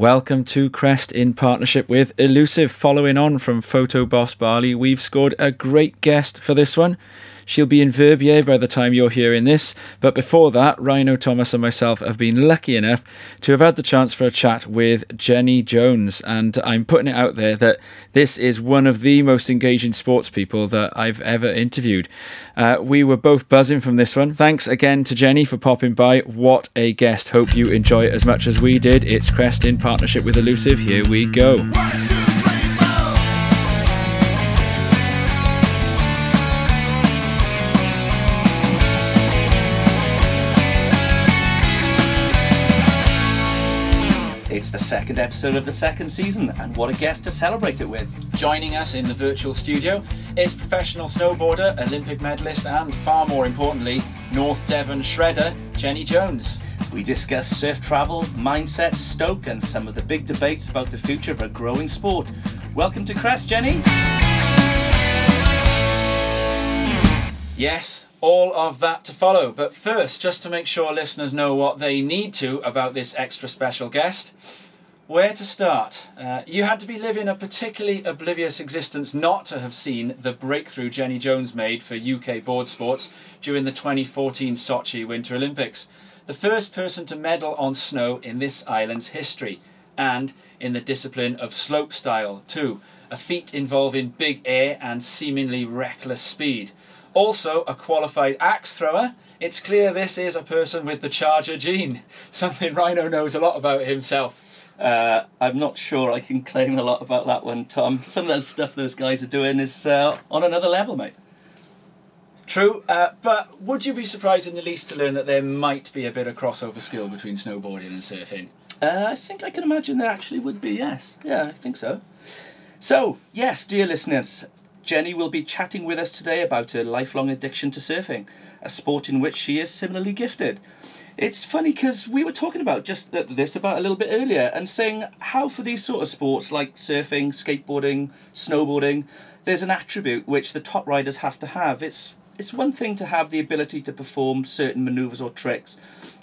Welcome to Crest in partnership with Elusive. Following on from Photo Boss Bali, we've scored a great guest for this one. She'll be in Verbier by the time you're hearing this. But before that, Rhino Thomas and myself have been lucky enough to have had the chance for a chat with Jenny Jones. And I'm putting it out there that this is one of the most engaging sports people that I've ever interviewed. Uh, we were both buzzing from this one. Thanks again to Jenny for popping by. What a guest. Hope you enjoy it as much as we did. It's Crest in partnership with Elusive. Here we go. Second episode of the second season, and what a guest to celebrate it with. Joining us in the virtual studio is professional snowboarder, Olympic medalist, and far more importantly, North Devon shredder, Jenny Jones. We discuss surf travel, mindset, Stoke, and some of the big debates about the future of a growing sport. Welcome to Crest, Jenny. Yes, all of that to follow. But first, just to make sure listeners know what they need to about this extra special guest, where to start? Uh, you had to be living a particularly oblivious existence not to have seen the breakthrough Jenny Jones made for UK board sports during the 2014 Sochi Winter Olympics. The first person to medal on snow in this island's history, and in the discipline of slopestyle, too, a feat involving big air and seemingly reckless speed. Also, a qualified axe thrower. It's clear this is a person with the Charger gene, something Rhino knows a lot about himself. Uh, I'm not sure I can claim a lot about that one, Tom. Some of those stuff those guys are doing is uh, on another level, mate. True, uh, but would you be surprised in the least to learn that there might be a bit of crossover skill between snowboarding and surfing? Uh, I think I can imagine there actually would be, yes. Yeah, I think so. So, yes, dear listeners, Jenny will be chatting with us today about her lifelong addiction to surfing, a sport in which she is similarly gifted. It's funny because we were talking about just this about a little bit earlier and saying how for these sort of sports like surfing, skateboarding, snowboarding, there's an attribute which the top riders have to have. It's it's one thing to have the ability to perform certain maneuvers or tricks,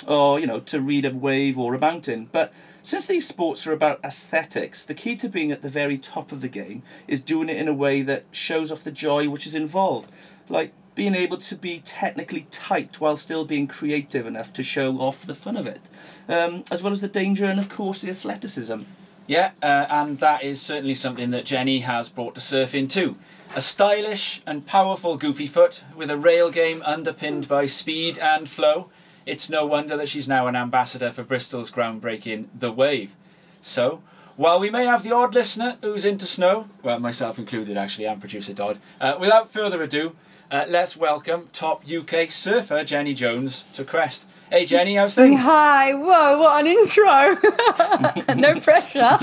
or you know to read a wave or a mountain, but since these sports are about aesthetics, the key to being at the very top of the game is doing it in a way that shows off the joy which is involved. Like being able to be technically tight while still being creative enough to show off the fun of it, um, as well as the danger and, of course, the athleticism. Yeah, uh, and that is certainly something that Jenny has brought to surfing too. A stylish and powerful goofy foot with a rail game underpinned by speed and flow. It's no wonder that she's now an ambassador for Bristol's groundbreaking The Wave. So, while we may have the odd listener who's into snow, well, myself included actually, and producer Dodd, uh, without further ado, uh, let's welcome top UK surfer Jenny Jones to Crest. Hey Jenny, how's things? Hi, whoa, what an intro! no pressure.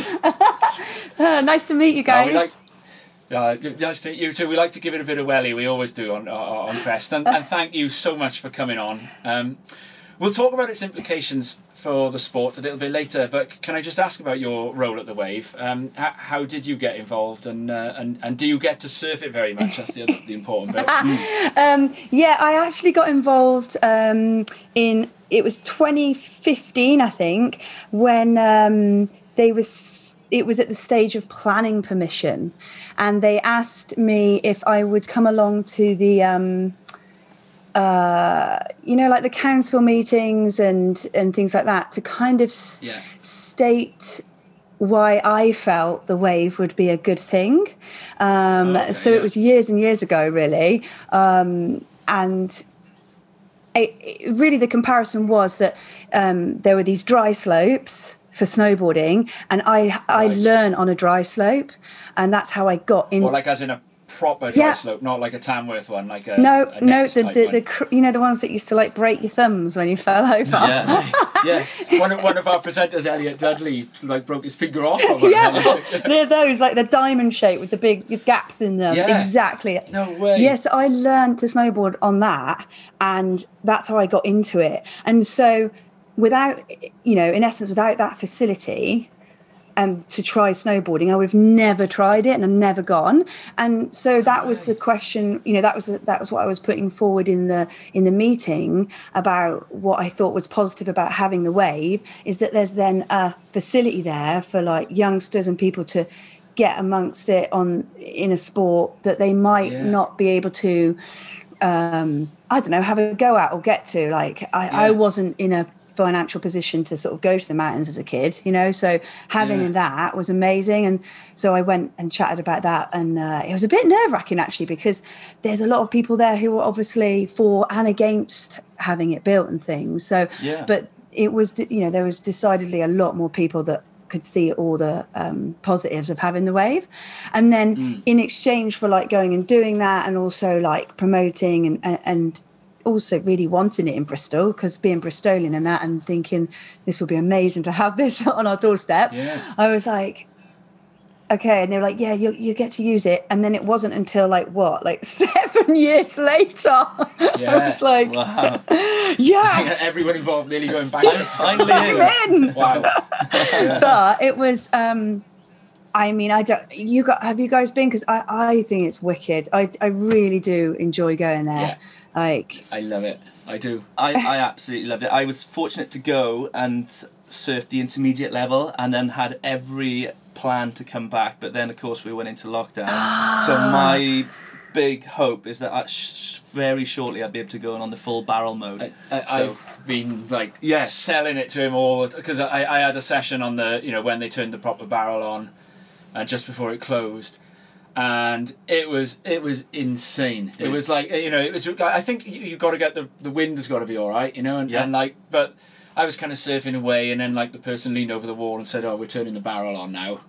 uh, nice to meet you guys. Uh, nice to meet you too. We like to give it a bit of welly. We always do on uh, on Crest, and, and thank you so much for coming on. Um, we'll talk about its implications for the sport a little bit later. But can I just ask about your role at the Wave? Um, how, how, did you get involved, and, uh, and and do you get to surf it very much? That's the other, the important bit. Um, yeah, I actually got involved um, in it was 2015, I think, when um, they was it was at the stage of planning permission, and they asked me if I would come along to the um, uh, you know, like the council meetings and and things like that, to kind of yeah. state why I felt the wave would be a good thing. Um, okay, so yeah. it was years and years ago, really, um, and. It, it, really, the comparison was that um, there were these dry slopes for snowboarding, and I I learn on a dry slope, and that's how I got in. Or like as in a proper dry yeah. slope, not like a Tamworth one, like a no, a no, the the, the, you know the ones that used to like break your thumbs when you fell over. Yeah, yeah. One of one of our presenters, Elliot Dudley, like broke his finger off. yeah, they're those like the diamond shape with the big gaps in them. Yeah. Exactly. No way. Yes, I learned to snowboard on that, and that's how I got into it. And so, without you know, in essence, without that facility, and to try snowboarding. I would have never tried it and I've never gone. And so that was the question, you know, that was the, that was what I was putting forward in the in the meeting about what I thought was positive about having the wave is that there's then a facility there for like youngsters and people to get amongst it on in a sport that they might Yeah. not be able to um I don't know, have a go at or get to. Like I, I wasn't in a financial position to sort of go to the mountains as a kid, you know. So having Yeah. that was amazing, and so I went and chatted about that, and uh, it was a bit nerve wracking actually because there's a lot of people there who were obviously for and against having it built and things. So, Yeah. but it was you know there was decidedly a lot more people that could see all the um, positives of having the wave and then in exchange for like going and doing that and also like promoting and and, and also really wanting it in Bristol because being Bristolian and that and thinking this will be amazing to have this on our doorstep. Yeah. I was like, okay, and they were like, yeah, you you get to use it, and then it wasn't until like what, like seven years later, Yeah. I was like, Wow. yes, Everyone involved nearly going back. Finally in. I'm in. wow. but it was um I mean, I don't. You got? Have you guys been? Because I, I think it's wicked. I, I really do enjoy going there. Yeah. Like, I love it. I do. I, I absolutely loved it. I was fortunate to go and surf the intermediate level and then had every plan to come back. But then, of course, we went into lockdown. so my big hope is that I sh- very shortly I'll be able to go on the full barrel mode. I, I, So- I've been like Yes. selling it to him all because I, I had a session on the you know when they turned the proper barrel on, uh, just before it closed, and it was it was insane. It was like you know it was. I think you, you got to get the the wind has got to be all right, you know, and, Yeah. and like but. I was kind of surfing away, and then like the person leaned over the wall and said, "Oh, we're turning the barrel on now."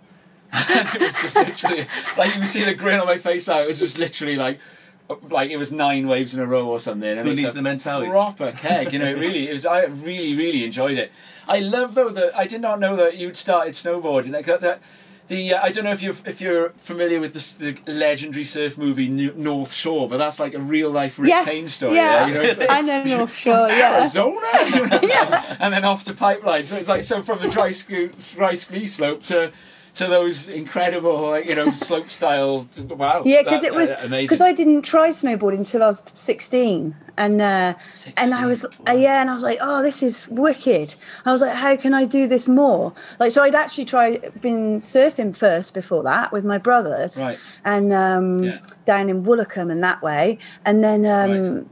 and it was just literally like you can see the grin on my face now. It was just literally like, like it was nine waves in a row or something. And Who needs the mentalities? Proper keg, you know. It really, it was. I really, really enjoyed it. I love though that I did not know that you'd started snowboarding. That, that the uh, I don't know if you're if you're familiar with this, the legendary surf movie North Shore, but that's like a real life Rick yeah, Kane story. yeah. you know, it's like- I know North Shore. Yeah, Arizona, you know, and then off to pipeline. So it's like so from the dry ski, dry ski slope to to those incredible like you know slope style. Wow, yeah, because it was uh, amazing. because I didn't try snowboarding until I was sixteen, and uh, and I was uh, yeah, and I was like, oh, this is wicked. I was like, how can I do this more? Like, so I'd actually tried been surfing first before that with my brothers, Right. and um, Yeah. down in Woolacombe and that way, and then. Um, Right.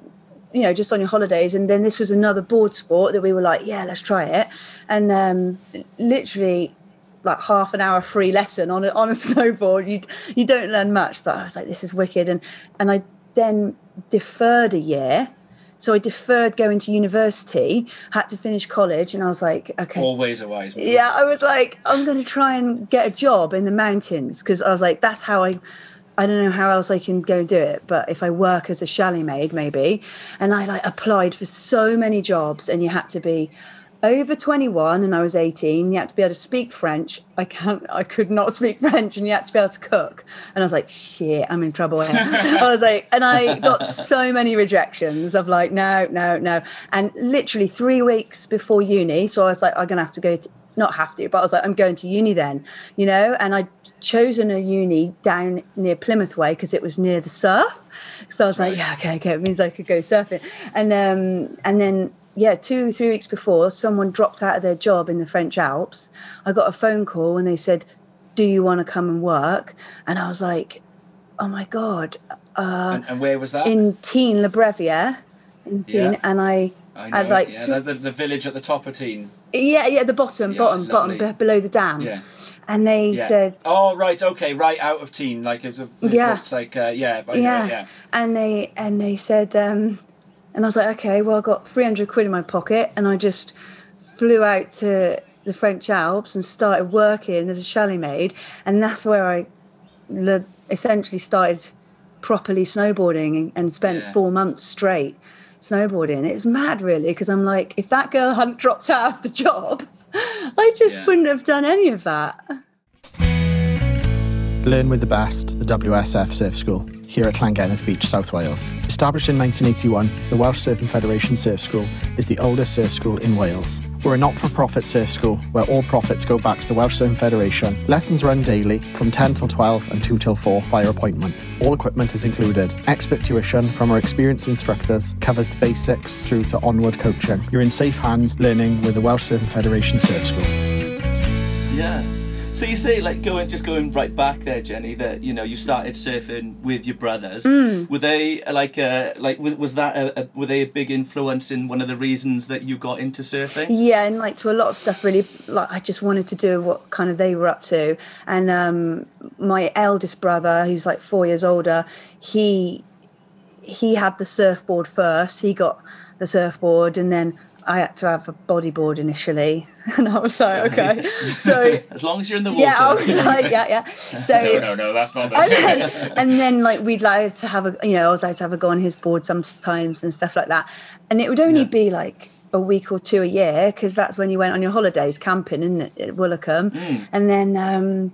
you know, just on your holidays. And then this was another board sport that we were like, yeah, let's try it. And um, literally, like half an hour free lesson on a, on a snowboard. You you don't learn much, but I was like, this is wicked. And and I then deferred a year. So I deferred going to university, had to finish college, and I was like, okay, always a wise. man. yeah, I was like, I'm going to try and get a job in the mountains because I was like, that's how I, I don't know how else I can go and do it. But if I work as a chalet maid, maybe. And I like applied for so many jobs, and you had to be over 21 and I was 18. You had to be able to speak French. I can't, I could not speak French, and you had to be able to cook. And I was like, shit, I'm in trouble here. I was like, and I got so many rejections of like, no, no, no. And literally three weeks before uni, so I was like, I'm gonna have to go to not have to, but I was like, I'm going to uni then, you know, and I'd chosen a uni down near Plymouth Way because it was near the surf. So I was like, yeah, okay, okay, it means I could go surfing. And um, and then yeah, two, three weeks before, someone dropped out of their job in the French Alps. I got a phone call and they said, Do you want to come and work? And I was like, Oh my God, and, and where was that? in Tignes Les Brévières, in Tignes, Yeah. and I, I know like yeah, the, the, the village at the top of Tignes. yeah, yeah, the bottom, Yeah, bottom, bottom, be- below the dam. Yeah. And they Yeah. said, oh right, okay, right out of Tignes, like it's a. Yeah. It's like uh, yeah, yeah. yeah. And they and they said, um, and I was like, okay, well, I got three hundred quid in my pocket, and I just flew out to the French Alps and started working as a chalet maid, and that's where I le- essentially started properly snowboarding and, and spent Yeah. four months straight snowboarding. It was mad, really, because I'm like, if that girl hadn't dropped out of the job, I just Yeah. wouldn't have done any of that. Learn with the best, the WSF Surf School, here at Llangennith Beach, South Wales. Established in 1981, the Welsh Surfing Federation Surf School is the oldest surf school in Wales. We're a not for profit surf school where all profits go back to the Welsh Surfing Federation. Lessons run daily from 10 till 12 and 2 till 4 via appointment. All equipment is included. Expert tuition from our experienced instructors covers the basics through to onward coaching. You're in safe hands learning with the Welsh Surfing Federation Surf School. Yeah. So you say like going just going right back there, Jenny. That you know you started surfing with your brothers. Mm. Were they like uh, like was, was that a, a, were they a big influence in one of the reasons that you got into surfing? Yeah, and like to a lot of stuff, really. Like I just wanted to do what kind of they were up to, and um, my eldest brother, who's like four years older, he he had the surfboard first. He got the surfboard, and then I had to have a bodyboard initially, and I was like, okay, so. As long as you're in the water. Yeah, I was like, yeah, yeah. So No, no, no, that's not and then, and then like we'd like to have a you know I was like to have a go on his board sometimes and stuff like that and it would only Yeah. be like a week or two a year because that's when you went on your holidays camping in at Mm. and then um,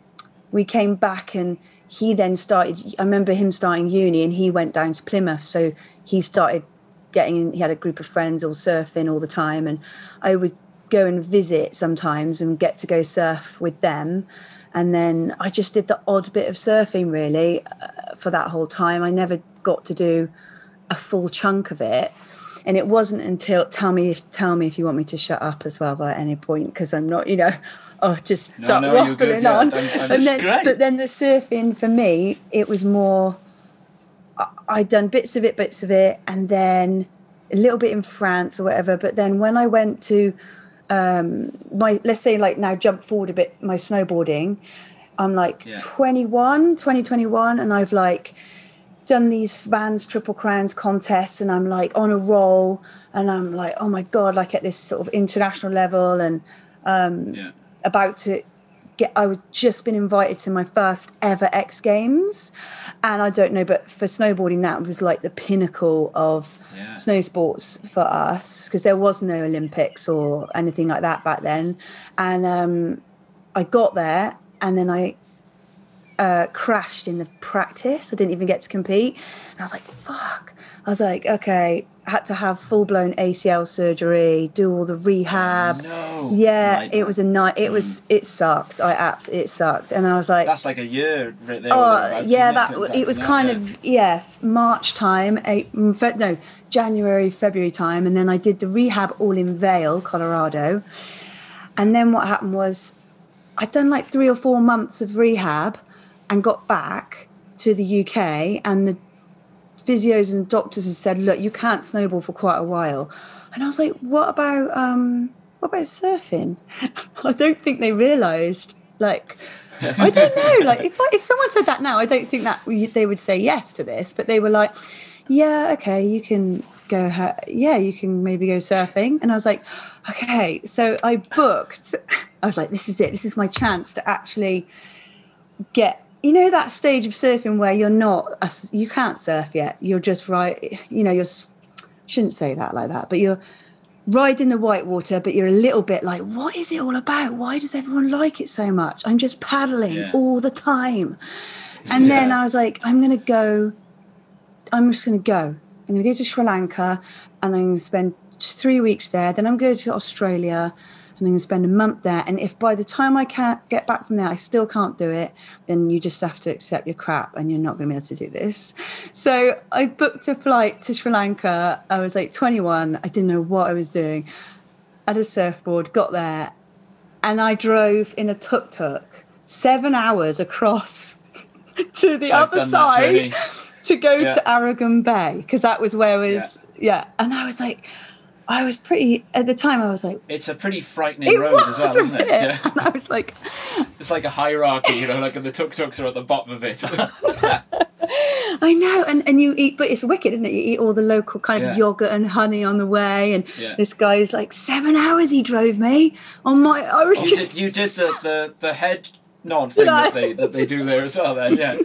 we came back and he then started I remember him starting uni and he went down to Plymouth so he started getting he had a group of friends all surfing all the time and I would go and visit sometimes and get to go surf with them and then I just did the odd bit of surfing really uh, for that whole time I never got to do a full chunk of it and it wasn't until tell me if tell me if you want me to shut up as well by any point because I'm not you know oh just No, start no, you're good, ruffling yeah, on I'm- I'm- and then great. but then the surfing for me it was more I- I'd done bits of it, bits of it, and then a little bit in France or whatever. But then when I went to um, my, let's say, like now jump forward a bit, my snowboarding, I'm like Yeah. 21, 2021, and I've like done these Vans Triple Crowns contests, and I'm like on a roll, and I'm like, oh my God, like at this sort of international level, and um, yeah. about to get I was just been invited to my first ever X Games and I don't know but for snowboarding that was like the pinnacle of Yeah. snow sports for us because there was no Olympics or anything like that back then and um, I got there and then I uh, crashed in the practice. I didn't even get to compete. And I was like, fuck. I was like, okay, had to have full blown ACL surgery, do all the rehab. No. Yeah, Nightmare. it was a night. It was. It sucked. I absolutely. It sucked, and I was like, That's like a year right there. oh yeah, that Back it was kind of yeah March time, eight, mm, no January February time, and then I did the rehab all in Vail, Colorado, and then what happened was I'd done like three or four months of rehab, and got back to the UK, and the physios and doctors had said, look, you can't snowboard for quite a while, and I was like, what about um, what about surfing? I don't think they realised like. I don't know. Like, if I, if someone said that now, I don't think that we, they would say yes to this. But they were like, "Yeah, okay, you can go. Ha- yeah, you can maybe go surfing." And I was like, "Okay." So I booked. I was like, "This is it. This is my chance to actually get." You know that stage of surfing where you're not, you can't surf yet. You're just right. You know, you're. Shouldn't say that like that, but you're riding the white water but you're a little bit like, what is it all about? Why does everyone like it so much? I'm just paddling Yeah. all the time. And then I was like, I'm going to go, I'm just going to go. I'm going to go to Sri Lanka and I'm going to spend three weeks there. Then I'm going to Australia and I'm going to spend a month there. And if by the time I can't get back from there, I still can't do it, then you just have to accept your crap and you're not going to be able to do this. So I booked a flight to Sri Lanka. I was like 21. I didn't know what I was doing. I had a surfboard, got there, and I drove in a tuk tuk seven hours across to the I've other side to go Yeah. to Arugam Bay because that was where I was. Yeah. and I was like, I was pretty at the time. I was like, It's a pretty frightening road as well, a isn't bit, it? Yeah. and I was like, It's like a hierarchy, you know, like the tuk tuks are at the bottom of it. I know, and and you eat, but it's wicked, isn't it? You eat all the local kind Yeah. of yogurt and honey on the way, and Yeah. this guy's like seven hours he drove me on my. I was you just did, you did the, the, the head nod thing that they that they do there as well. Then yeah,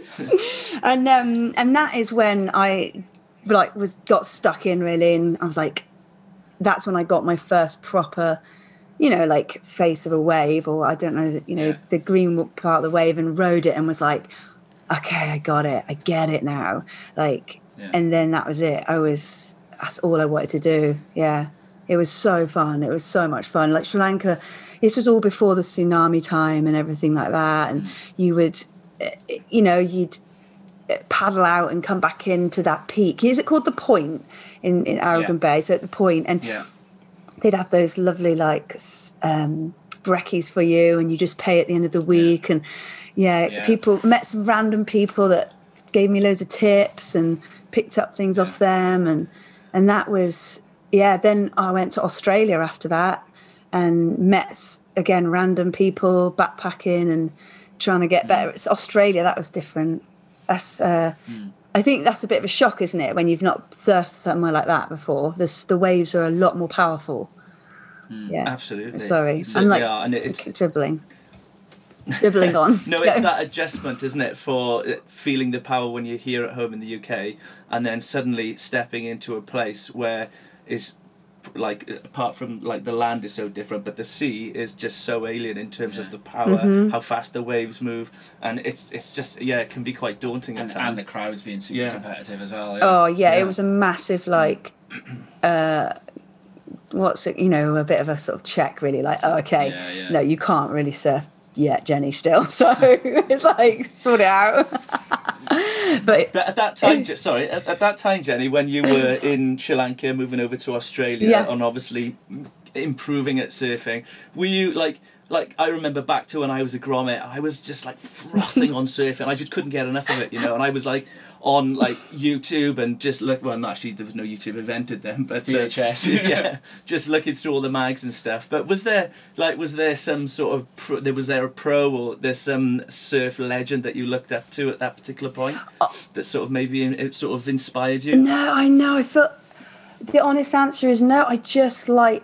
and um and that is when I like was got stuck in really, and I was like, that's when I got my first proper, you know, like face of a wave, or I don't know, you know, Yeah. the green part of the wave, and rode it, and was like, okay, I got it, I get it now, like, Yeah. and then that was it. I was that's all I wanted to do. Yeah, It was so fun. It was so much fun. Like Sri Lanka, this was all before the tsunami time and everything like that. And you would, eh, you know, you'd eh, paddle out and come back into that peak. Is it called the Point in in Arugam Yeah. Bay? So at the Point, and Yeah. they'd have those lovely like um, brekkies for you, and you just pay at the end of the week. And yeah, Yeah. people met some random people that gave me loads of tips and picked up things off them, and and that was yeah. Then I went to Australia after that and met again random people backpacking and trying to get better. It's Australia that was different. That's uh, I think that's a bit of a shock, isn't it, when you've not surfed somewhere like that before? The the waves are a lot more powerful. Yeah, Absolutely. Sorry, So, I'm like yeah, and it's dribbling, dribbling on. no, it's that adjustment, isn't it, for uh, feeling the power when you're here at home in the UK, and then suddenly stepping into a place where is like apart from like the land is so different, but the sea is just so alien in terms of the power, Mm-hmm. how fast the waves move, and it's it's just yeah, it can be quite daunting And, at times. and the crowds being super Yeah. competitive as well. Oh yeah, Yeah. it was a massive like, uh, what's it? You know, a bit of a sort of check, really. Like, oh, okay, Yeah, yeah. no, you can't really surf yet, Jenny. Still, so it's like sort it out. but But at that time, sorry, at, at that time, Jenny, when you were in Sri Lanka, moving over to Australia, Yeah. and obviously improving at surfing, were you like, like I remember back to when I was a grommet, I was just like frothing on surfing. I just couldn't get enough of it, you know. And I was like on like YouTube and just look. Well, no, actually, there was no YouTube invented then, but uh, VHS. yeah, just looking through all the mags and stuff. But was there like was there some sort of pro, there was there a pro or there's some surf legend that you looked up to at that particular point that sort of maybe it sort of inspired you? No, I know. I feel the honest answer is no. I just like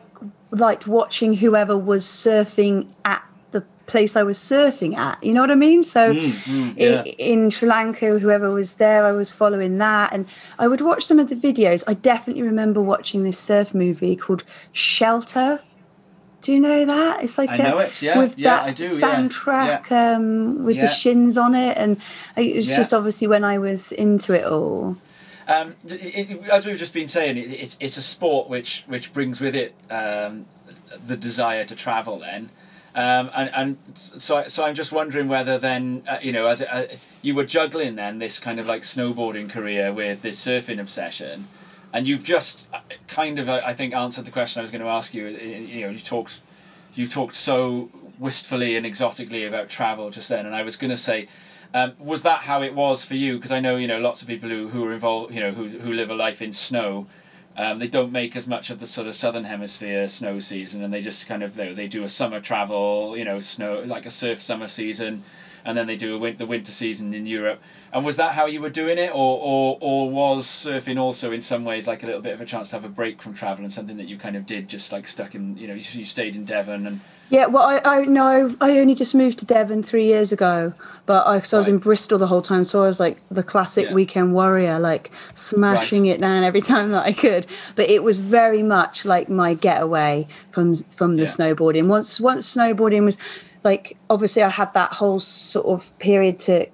liked watching whoever was surfing at the place I was surfing at. You know what I mean? So Mm, i- yeah. in Sri Lanka, whoever was there, I was following that, and I would watch some of the videos. I definitely remember watching this surf movie called Shelter. Do you know that? It's like I a- know it, yeah, with yeah, that I do, yeah, soundtrack um, with Yeah. the shins on it, and it was Yeah. just obviously when I was into it all. Um, it, it, as we've just been saying, it, it's it's a sport which which brings with it um, the desire to travel. Then, um, and and so so I'm just wondering whether then uh, you know as uh, you were juggling then this kind of like snowboarding career with this surfing obsession, and you've just uh, kind of uh, I think answered the question I was going to ask you. Uh, You know, you talked you talked so wistfully and exotically about travel just then, and I was going to say, um, was that how it was for you? Because I know you know lots of people who, who are involved, you know, who who live a life in snow. Um, they don't make as much of the sort of southern hemisphere snow season, and they just kind of they, they do a summer travel, you know, snow like a surf summer season, and then they do a win- the winter season in Europe. And was that how you were doing it, or, or or was surfing also in some ways like a little bit of a chance to have a break from travel and something that you kind of did just like stuck in, you know, you, you stayed in Devon and Yeah, well, I, I no, I only just moved to Devon three years ago, but I, cause I was in Bristol the whole time, so I was like the classic Yeah. weekend warrior, like smashing Right. it down every time that I could. But it was very much like my getaway from from the Yeah. snowboarding. Once once snowboarding was like obviously I had that whole sort of period to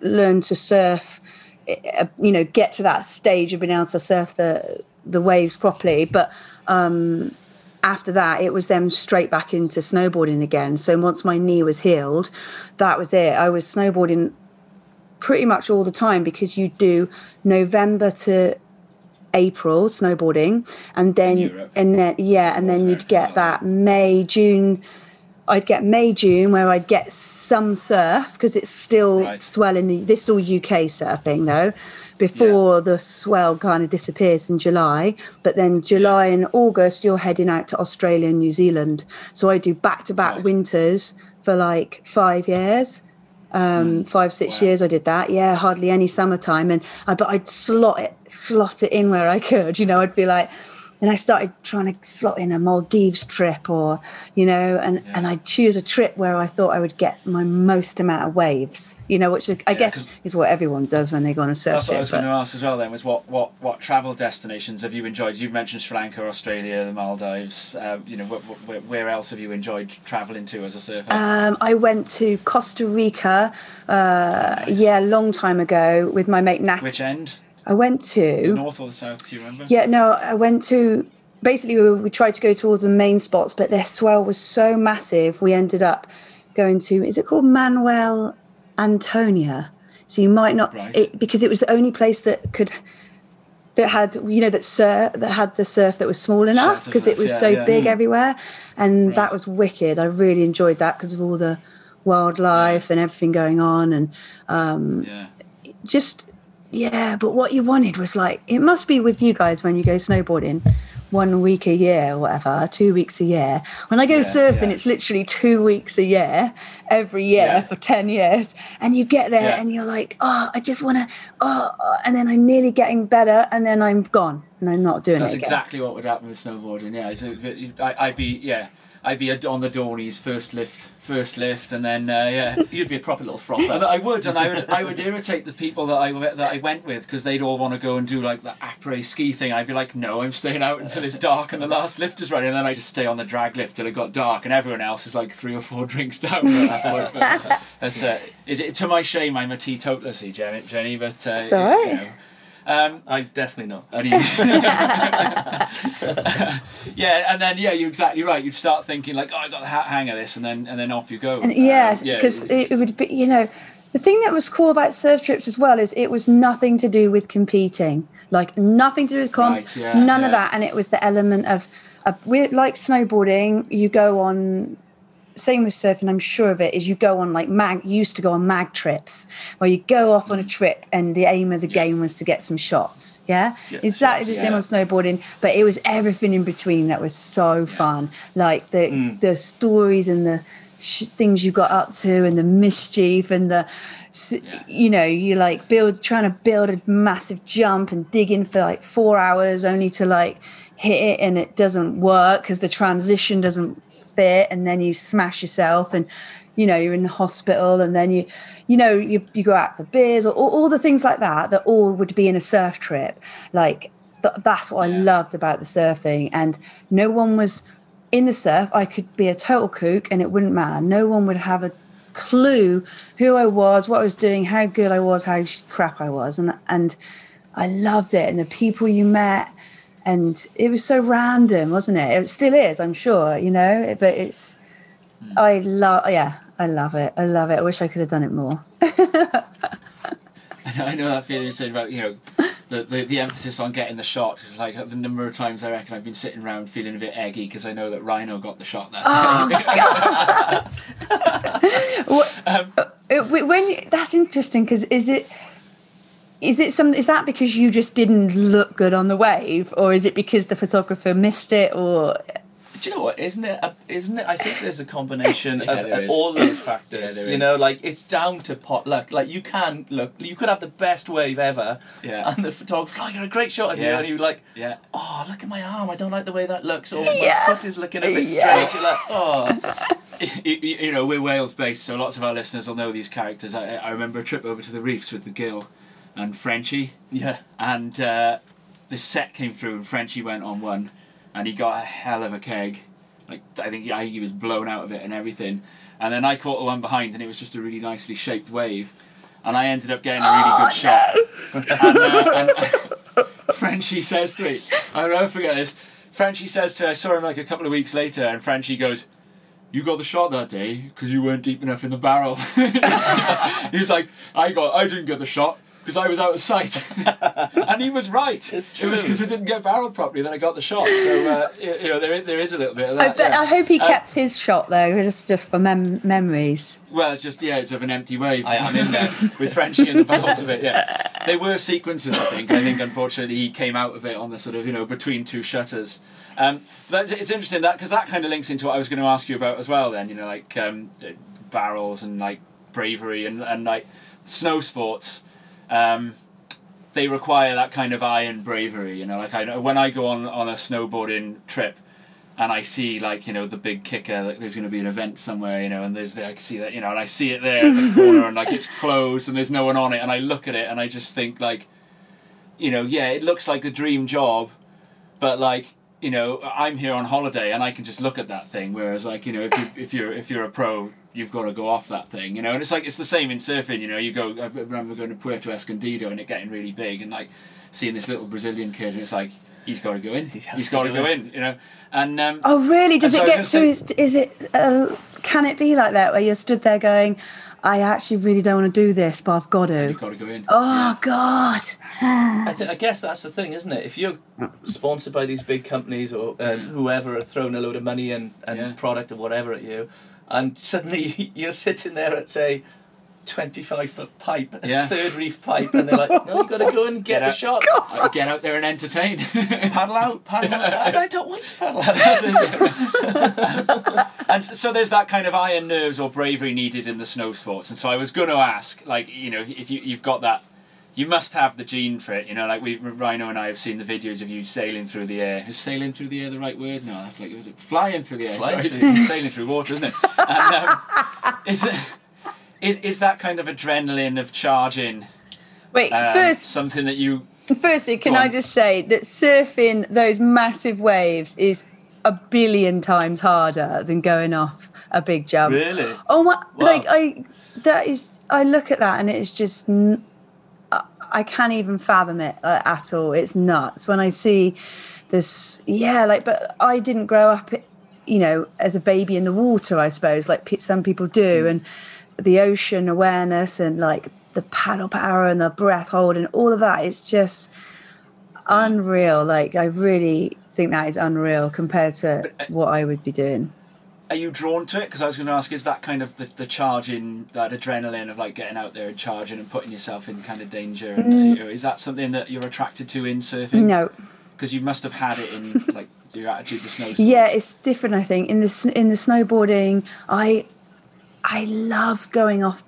learn to surf uh, you know get to that stage of being able to surf the the waves properly. But um after that it was then straight back into snowboarding again. So once my knee was healed that was it. I was snowboarding pretty much all the time because you do november to april snowboarding and then and then yeah and then you'd get that may june I'd get May, June, where I'd get some surf because it's still Right. swelling. This is all UK surfing though, before the swell kind of disappears in July. But then July and August, you're heading out to Australia and New Zealand. So I do back to back winters for like five years. Um, five, six. Wow. years I did that. Yeah, hardly any summertime. And I, but I'd slot it, slot it in where I could. You know, I'd be like, and I started trying to slot in a Maldives trip or, you know, and, and I'd choose a trip where I thought I would get my most amount of waves, you know, which I Yeah, guess is what everyone does when they go on a surf That's what I was going to ask as well. Then was what what what travel destinations have you enjoyed? You've mentioned Sri Lanka, Australia, the Maldives. Uh, you know, wh- wh- where, where else have you enjoyed traveling to as a surfer? Um, I went to Costa Rica, uh, Nice. yeah, a long time ago with my mate Nat. Which end? I went to The north or the south? Do you remember? yeah, no, I went to basically we, we tried to go to all the main spots, but their swell was so massive. We ended up going to is it called Manuel Antonio? So you might not Right. it, because it was the only place that could that had you know that surf that had the surf that was small enough because it was yeah, so yeah. big Mm. everywhere, and Right. that was wicked. I really enjoyed that because of all the wildlife and everything going on and Yeah. just yeah but what you wanted was like it must be with you guys when you go snowboarding one week a year or whatever two weeks a year when i go surfing yeah. it's literally two weeks a year every year Yeah. for 10 years and you get there Yeah. and you're like oh i just want to oh oh," and then i'm nearly getting better and then i'm gone and i'm not doing That's it again exactly what would happen with snowboarding. Yeah, I'd be yeah, I'd be on the Dornies first lift, first lift, and then uh, yeah. You'd be a proper little And. I would, and I would, I would irritate the people that I that I went with because they'd all want to go and do like the après ski thing. I'd be like, no, I'm staying out until it's dark and the last lift is running, and then I just stay on the drag lift till it got dark, and everyone else is like three or four drinks down. at that point. But That's uh, is it to my shame. I'm a teetotaler, see, Jenny, Jenny but uh, It's you know. Um, I definitely not. and he- yeah, and then yeah, you're exactly right. You'd start thinking like, oh, I got the ha- hang of this, and then and then off you go. And yeah, Um, yeah, because it, it would be, you know, the thing that was cool about surf trips as well is it was nothing to do with competing, like nothing to do with comps, Right, yeah, none of that, and it was the element of, uh, we like snowboarding. You go on, same with surfing. I'm sure of it. Is you go on like mag. Used to go on mag trips where you go off on a trip, and the aim of the game was to get some shots. Yeah, Yeah, exactly the same yeah. on snowboarding, but it was everything in between that was so fun. Like the Mm. the stories and the sh- things you got up to and the mischief and the Yeah. you know you like build trying to build a massive jump and dig in for like four hours only to like hit it and it doesn't work because the transition doesn't fit and then you smash yourself and you know you're in the hospital and then you you know you, you go out for beers or all, all the things like that that all would be in a surf trip. Like th- that's what Yeah. i loved about the surfing and no one was in the surf. I could be a total kook and it wouldn't matter. No one would have a clue who i was what i was doing how good i was how crap i was and and i loved it. And the people you met and it was so random wasn't it? It still is i'm sure you know but it's i love yeah i love it. I love it. I wish i could have done it more. I know that feeling you said about you know the, the, the emphasis on getting the shot is like the number of times I reckon I've been sitting around feeling a bit eggy because I know that Rhino got the shot that day. What- Um, uh, when that's interesting because is it is it some is that because you just didn't look good on the wave or is it because the photographer missed it or Do you know what? Isn't it? A, isn't it? I think there's a combination Yeah, of, of all those factors. there you is. know, like it's down to pot luck. Like you can look, you could have the best wave ever, Yeah. and the photographer, oh, you're a great shot of you, and you're like, yeah. oh, look at my arm. I don't like the way that looks. Or Yeah. my foot is looking a bit Yeah. strange. You're like, oh, you, you you know, we're Wales based, so lots of our listeners will know these characters. I, I remember a trip over to the reefs with the Gill and Frenchie, yeah. and uh, the set came through, and Frenchie went on one, and he got a hell of a keg. Like I think I think he was blown out of it and everything. And then I caught the one behind, and it was just a really nicely shaped wave, and I ended up getting a really good shot. and, uh, and Frenchie says to me, I'll never forget this. Frenchie says to me, I saw him like a couple of weeks later, and Frenchie goes, "You got the shot that day because you weren't deep enough in the barrel." He's like, "I got, I didn't get the shot." Because I was out of sight, and he was right. It's true. It was because I didn't get barreled properly that I got the shot. So uh, you you know, there, is- there is a little bit of I, that. bet, yeah. I hope he Uh, kept his shot though just just for mem- memories Well, it's just yeah, it's of an empty wave. I am in there. with Frenchie in the bowels of it. Yeah, there were sequences. I think. I think unfortunately he came out of it on the sort of you know between two shutters. Um, that's, it's interesting that because that kind of links into what I was going to ask you about as well. Then you know like um, barrels and like bravery and and like snow sports. Um, they require that kind of eye and bravery, you know. Like I know when I go on on a snowboarding trip, and I see like you know the big kicker, like there's going to be an event somewhere, you know, and there's there I can see that, you know, and I see it there in the corner, and like it's closed, and there's no one on it, and I look at it, and I just think like, you know, yeah, it looks like the dream job, but like you know, I'm here on holiday, and I can just look at that thing, whereas like you know, if you if you're if you're a pro. You've got to go off that thing, you know, and it's like it's the same in surfing. You know, you go. I remember going to Puerto Escondido and it getting really big, and like seeing this little Brazilian kid, and it's like, he's got to go in. He has got to go go in. in. You know, and um, Oh, really? Does So it I get to? gonna Is, is it? Uh, can it be like that where you're stood there going, "I actually really don't want to do this, but I've got to." you've got to go in. Oh God. I, th- I guess that's the thing, isn't it? If you're sponsored by these big companies or um, whoever are throwing a load of money and, and Yeah. product or whatever at you, and suddenly you're sitting there at, say, 25 foot pipe, a Yeah. third reef pipe, and they're like, no, you've got to go and get, Get a shot. Uh, Get out there and entertain. Paddle out, paddle out. I don't want to paddle out. and so there's that kind of iron nerves or bravery needed in the snow sports. And so I was going to ask, like, you know, if you, you've got that, you must have the gene for it. You know, like we, Rhino and I have seen the videos of you sailing through the air. Is sailing through the air the right word? No, that's like, was it flying through the air? Flying sorry. through- sailing through water, isn't it? And, um, is, it is, is that kind of adrenaline of charging Wait. um, first, something that you firstly, can I just say that surfing those massive waves is a billion times harder than going off a big jump. Really? Oh my! Wow. Like I, that is. I look at that and it's just. n- I- can't even fathom it uh, at all. It's nuts when I see this. Yeah, like, but I didn't grow up, you know, as a baby in the water. I suppose, like some people do, and the ocean awareness and like the paddle power and the breath hold and all of that. It's just unreal. Like, I really think that is unreal compared to what I would be doing. Are you drawn to it? Because I was going to ask, is that kind of the, the charging, that adrenaline of like getting out there and charging and putting yourself in kind of danger? And, mm. you know, is that something that you're attracted to in surfing? No, Because you must have had it in like your attitude to snow. Yeah, it's different. I think in the in the snowboarding, I I loved going off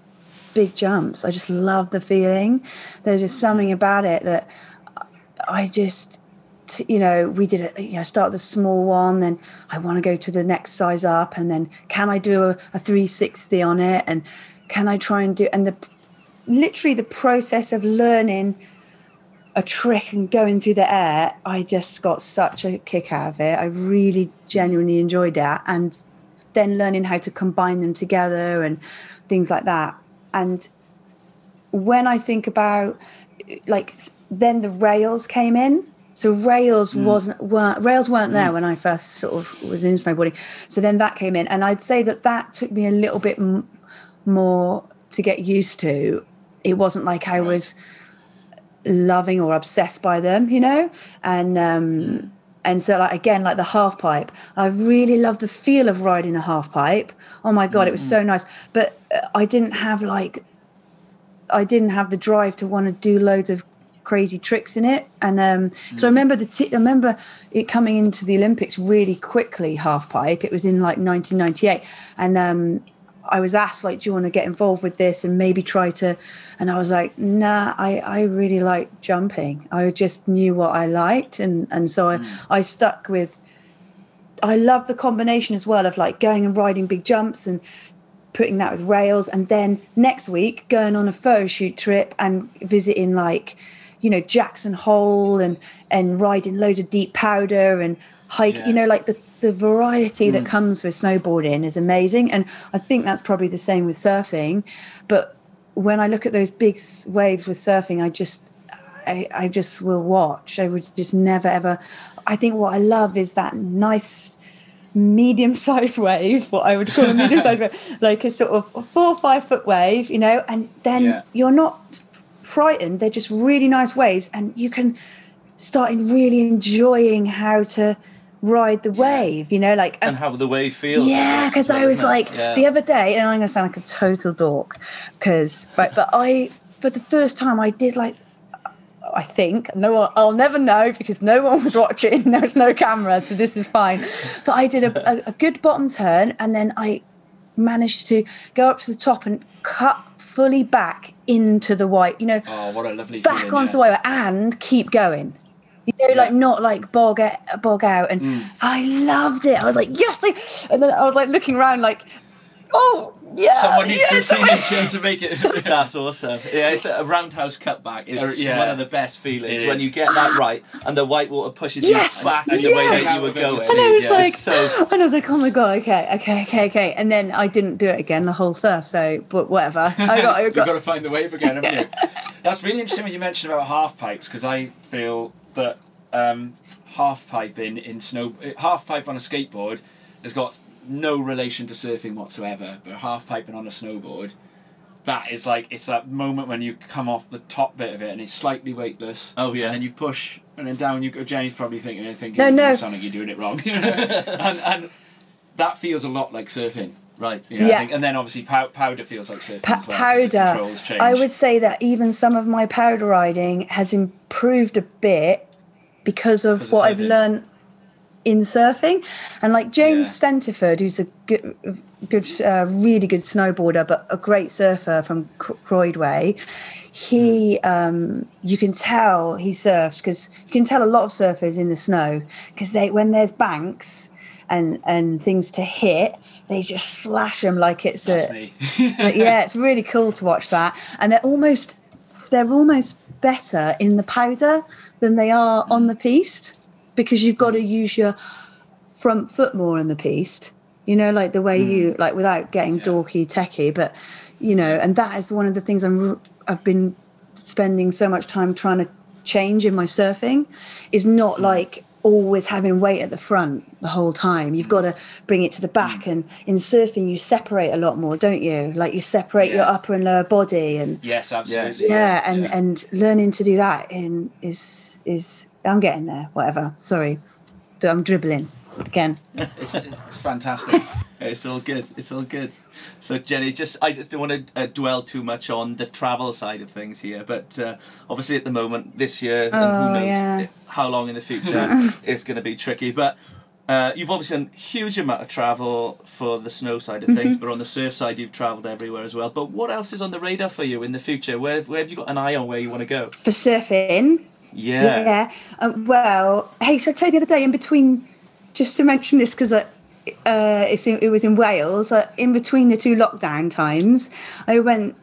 big jumps. I just love the feeling. There's just something about it that I just you know we did it. You know, start the small one, then I want to go to the next size up, and then can I do a, a 360 on it, and can I try and do and the literally the process of learning a trick and going through the air, I just got such a kick out of it. I really genuinely enjoyed that. And then learning how to combine them together and things like that. And when I think about like then the rails came in. So rails wasn't weren't rails weren't there when I first sort of was in snowboarding. So then that came in, and I'd say that that took me a little bit m- more to get used to. It wasn't like I was loving or obsessed by them, you know, and um, and so like again like the half pipe, I really loved the feel of riding a half pipe. Oh my god, it was so nice, but uh, I didn't have like I didn't have the drive to want to do loads of crazy tricks in it. And um, so I remember the t- I remember it coming into the Olympics really quickly. Half pipe. It was in like 1998, and um, I was asked like, "Do you want to get involved with this and maybe try to?" And I was like, "Nah, I I really like jumping. I just knew what I liked, and and so I I stuck with." I love the combination as well of like going and riding big jumps and putting that with rails and then next week going on a photo shoot trip and visiting like you know Jackson Hole and and riding loads of deep powder and hike Yeah. you know like the the variety that hmm. comes with snowboarding is amazing. And I think that's probably the same with surfing. But when I look at those big waves with surfing I just I, I just will watch. I would just never ever. I think what I love is that nice medium sized wave, what I would call a medium sized wave, like a sort of four or five foot wave, you know, and then Yeah. you're not frightened. They're just really nice waves, and you can start in really enjoying how to ride the wave, you know, like and how the wave feels. I yeah, because as well, I was like Yeah. the other day, and I'm gonna sound like a total dork, because but but I for the first time I did like I think no one I'll never know because no one was watching. There was no camera, so this is fine. But I did a, a, a good bottom turn, and then I managed to go up to the top and cut fully back into the white. You know, Oh, what a lovely back feeling, onto yeah. the white and keep going. You know, like not like bog out, bog out, and Mm. I loved it. I was like, yes, I, and then I was like looking around, like, oh yeah, Someone needs to yes, have seen it to make it. That's awesome. Yeah, it's a roundhouse cutback is Uh, yeah. one of the best feelings when you get that right and the white water pushes Yes, you back in the yeah. way that you were going. And I was Yeah, like, so- and I was like, oh my god, okay, okay, okay, okay. And then I didn't do it again the whole surf. So, but whatever. I got, I You've got got. to find the wave again, haven't you? That's really interesting when you mentioned about half pipes because I feel that um, half pipe in in snow half pipe on a skateboard has got no relation to surfing whatsoever. But half piping on a snowboard, that is like it's that moment when you come off the top bit of it and it's slightly weightless. Oh, yeah. And then you push and then down you go. Jenny's probably thinking, thinking, No, no. you sound like you're doing it wrong. and, and that feels a lot like surfing. Right. You know, Yeah. think, and then obviously pow- powder feels like surfing Pa- as well. 'cause the powder. controls change. I would say that even some of my powder riding has improved a bit because of Because of what I've learned in surfing. And like James Yeah. Stentiford, who's a good, good, uh, really good snowboarder, but a great surfer from Croydway. He, um, you can tell he surfs because you can tell a lot of surfers in the snow because they when there's banks and and things to hit, they just slash them like it's That's a yeah, it's really cool to watch that. And they're almost they're almost better in the powder than they are on the piste because you've got to mm. use your front foot more in the piste. You know, like the way mm. you like without getting dorky techie, but you know, and that is one of the things I'm I've been spending so much time trying to change in my surfing is not mm. like always having weight at the front the whole time. You've got to bring it to the back and in surfing you separate a lot more, don't you? Like you separate your upper and lower body and yes, absolutely. yeah, and Yeah. and learning to do that in is is I'm getting there, whatever. Sorry. I'm dribbling again. It's, it's fantastic. It's all good. It's all good. So Jenny, just I just don't want to uh, dwell too much on the travel side of things here, but uh, obviously at the moment this year, and who Oh, knows yeah. how long in the future it's going to be tricky. But uh, you've obviously done a huge amount of travel for the snow side of things, Mm-hmm. but on the surf side you've travelled everywhere as well. But what else is on the radar for you in the future? Where where have you got an eye on where you want to go? For surfing, Yeah. Yeah. Um, well, hey, so I tell you the other day in between, just to mention this because uh, it's in, it was in Wales. Uh, in between the two lockdown times, I went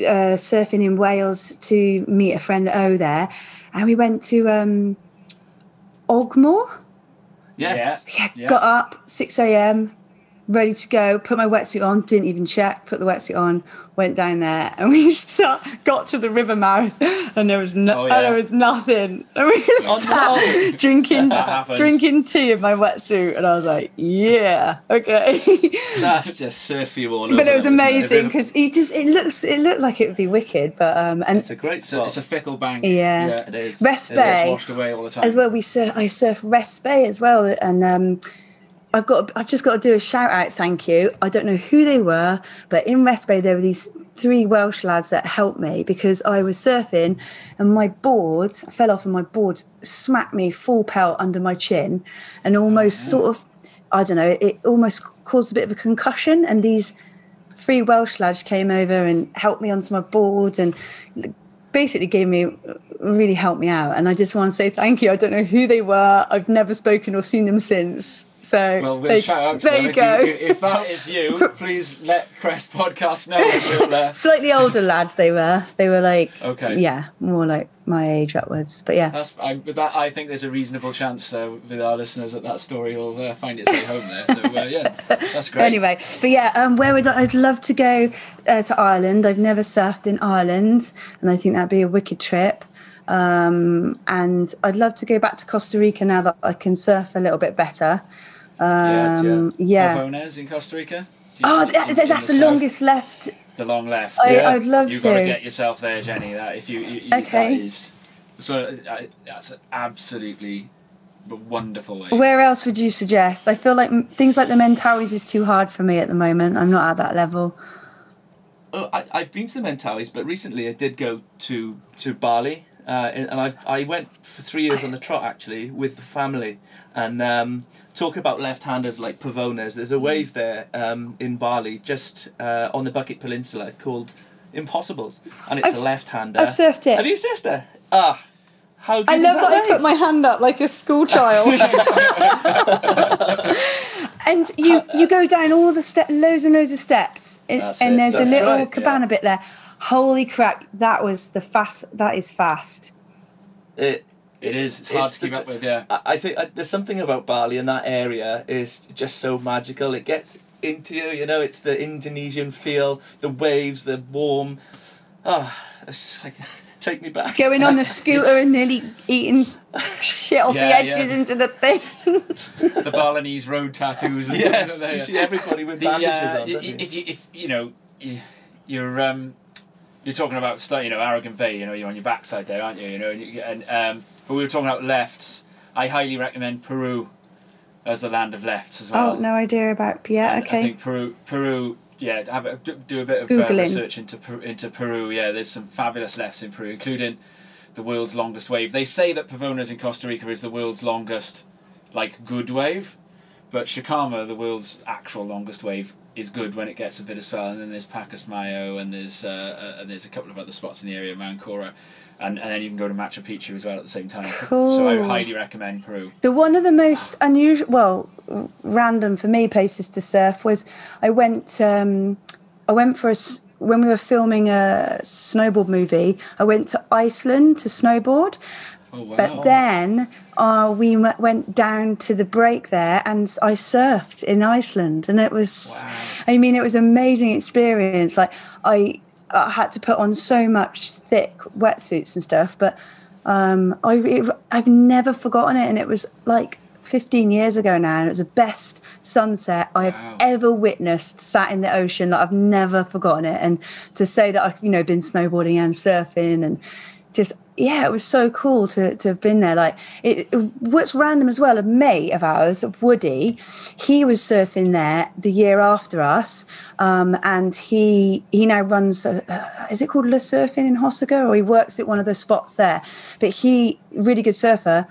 uh, surfing in Wales to meet a friend O there, and we went to um, Ogmore. Yes. Yeah, Yeah. got up six a.m. ready to go. Put my wetsuit on. Didn't even check. Put the wetsuit on. Went down there, and we start, got to the river mouth, and there was no, Oh, yeah. there was nothing. And we Oh, sat no. drinking, drinking tea in my wetsuit, and I was like, yeah, okay. That's just surf you all over. but it was amazing because it just it looks it looked like it would be wicked, but um and it's a great It's a, spot. it's a fickle bank. Yeah. it is. Rest It is. Bay. It's washed away all the time. as well we surf I surf Rest Bay as well and um I've got I've just got to do a shout out thank you. I don't know who they were but in West Bay there were these three Welsh lads that helped me because I was surfing and my board I fell off and my board smacked me full pelt under my chin and almost sort of I don't know it almost caused a bit of a concussion and these three Welsh lads came over and helped me onto my board and basically gave me really helped me out. And I just want to say thank you. I don't know who they were. I've never spoken or seen them since so well, we'll there, shout out there you if go You, if that is you, please let Crest Podcast know. Slightly older lads they were they were like Okay. yeah more like my age upwards but yeah that's, I, that, I think there's a reasonable chance uh, with our listeners that that story will uh, find its way home there. So, uh, yeah, that's great. Anyway, but yeah, um, where would I, I'd love to go uh, to Ireland. I've never surfed in Ireland, and I think that'd be a wicked trip. Um, and I'd love to go back to Costa Rica now that I can surf a little bit better. Yeah, Um, yeah. Pavones in Costa Rica. Oh, in- that, in that's the, south, longest left. The long left. I, Yeah. I'd love You've to. got to get yourself there, Jenny. That if you, you, you Okay. that is so uh, that's an absolutely wonderful way. Where else would you suggest? I feel like m- things like the Mentawais is too hard for me at the moment. I'm not at that level. Oh, I, I've been to the Mentawais, but recently I did go to to Bali, uh, and I've I went for three years on the trot actually with the family, and um, talk about left-handers like Pavones. There's a wave there um, in Bali, just uh, on the Bukit Peninsula, called Impossibles, and it's I've a left-hander. I've surfed it. Have you surfed there? Ah, I love that I put my hand up like a school child. and you you go down all the step, loads and loads of steps, and, and it, there's a little right, yeah. cabana bit there. Holy crap! That was the fast. That is fast. It, It is. It's hard It's to keep the up with. Yeah. I I think uh, there's something about Bali and that area is just so magical. It gets into you, you know. It's the Indonesian feel, the waves, the warm. Ah, it's like Take me back. Going on the scooter and nearly eating shit off Yeah, the edges yeah. into the thing. the Balinese road tattoos. And Yes, you see everybody with the, bandages uh, on. don't you? if you if you know you- you're um you're talking about you know Arugam Bay you know you're on your backside there aren't you? You know and, you, and um but we were talking about lefts. I highly recommend Peru as the land of lefts as well. Oh, no idea about. Yeah, And I think Peru Peru yeah have a, do do a bit of uh, research into Per- into Peru. Yeah there's some fabulous lefts in Peru including the world's longest wave. They say that Pavones in Costa Rica is the world's longest like good wave but Chicama, the world's actual longest wave, is good when it gets a bit of swell. And then there's Pacasmayo, and there's uh, uh, and there's a couple of other spots in the area, Mancora, and, and then you can go to Machu Picchu as well at the same time. So I highly recommend Peru. The one of the most unusual, well, random for me places to surf was I went. Um, I went for a when we were filming a snowboard movie. I went to Iceland to snowboard, Oh wow! but then uh, we went down to the break there, and I surfed in Iceland, and it was. Wow. I mean, it was an amazing experience. Like I, I had to put on so much thick wetsuits and stuff, but um, I it, I've never forgotten it, and it was like 15 years ago now, and it was the best sunset I have Wow. ever witnessed. Sat in the ocean, like I've never forgotten it, and to say that I've you know been snowboarding and surfing and just yeah, it was so cool to, to have been there. Like it, it- what's random as well, a mate of ours, Woody, he was surfing there the year after us, um, and he he now runs. A, uh, is it called Le Surfing in Hossegor, or he works at one of the spots there? But he really good surfer.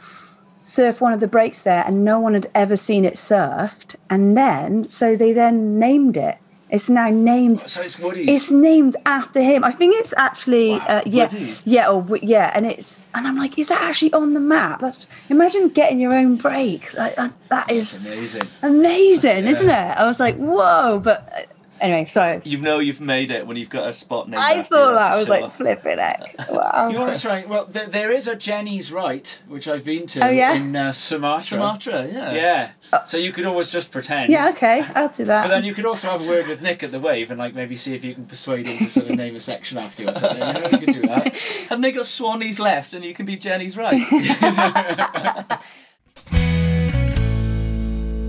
Surfed one of the breaks there, and no one had ever seen it surfed. And then, so they then named it. It's now named so it's Woody's. it's named after him. I think it's actually Wow, uh, yeah, Woody's. yeah, or yeah, and it's and I'm like, is that actually on the map? That's imagine getting your own break. Like that is amazing. amazing, isn't it? I was like, whoa, but uh, anyway, sorry. You know you've made it when you've got a spot named I after thought that I was for like sure. flipping it. Wow. You want to try? Well, there, there is a Jenny's Right, which I've been to Oh, yeah? in uh, Sumatra. Sumatra, yeah. Yeah. So you could always just pretend. Yeah, okay, I'll do that. But then you could also have a word with Nick at the wave and like maybe see if you can persuade him to sort of name a section after you or something. You know, you could do that. Haven't they got Swanee's left and you can be Jenny's right?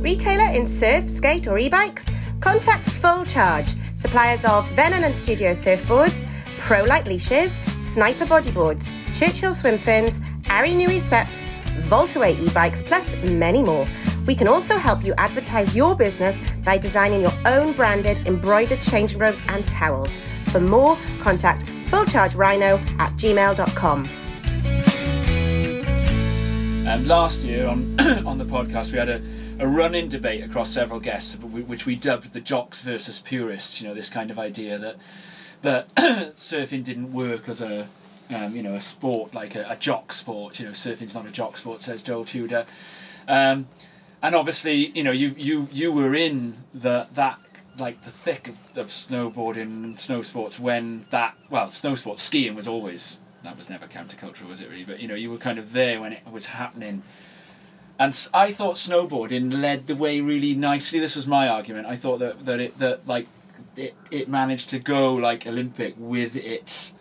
Retailer in surf, skate, or e bikes? Contact Full Charge, suppliers of Venom and Studio surfboards, Pro Light leashes, Sniper bodyboards, Churchill swim fins, Ari Nui Seps, Voltaway e bikes, plus many more. We can also help you advertise your business by designing your own branded embroidered changing robes and towels. For more, contact fullchargerhino at gmail.com. And last year on on the podcast, we had a, a run-in debate across several guests, which we dubbed the jocks versus purists. You know, this kind of idea that that surfing didn't work as a um, you know a sport like a, a jock sport. You know, surfing's not a jock sport, says Joel Tudor. Um, and obviously, you know, you you you were in the that like the thick of, of snowboarding and snow sports when that well snow sports skiing was always that was never countercultural was it really but you know you were kind of there when it was happening and I thought snowboarding led the way really nicely this was my argument I thought that that it that like it, it managed to go like Olympic with its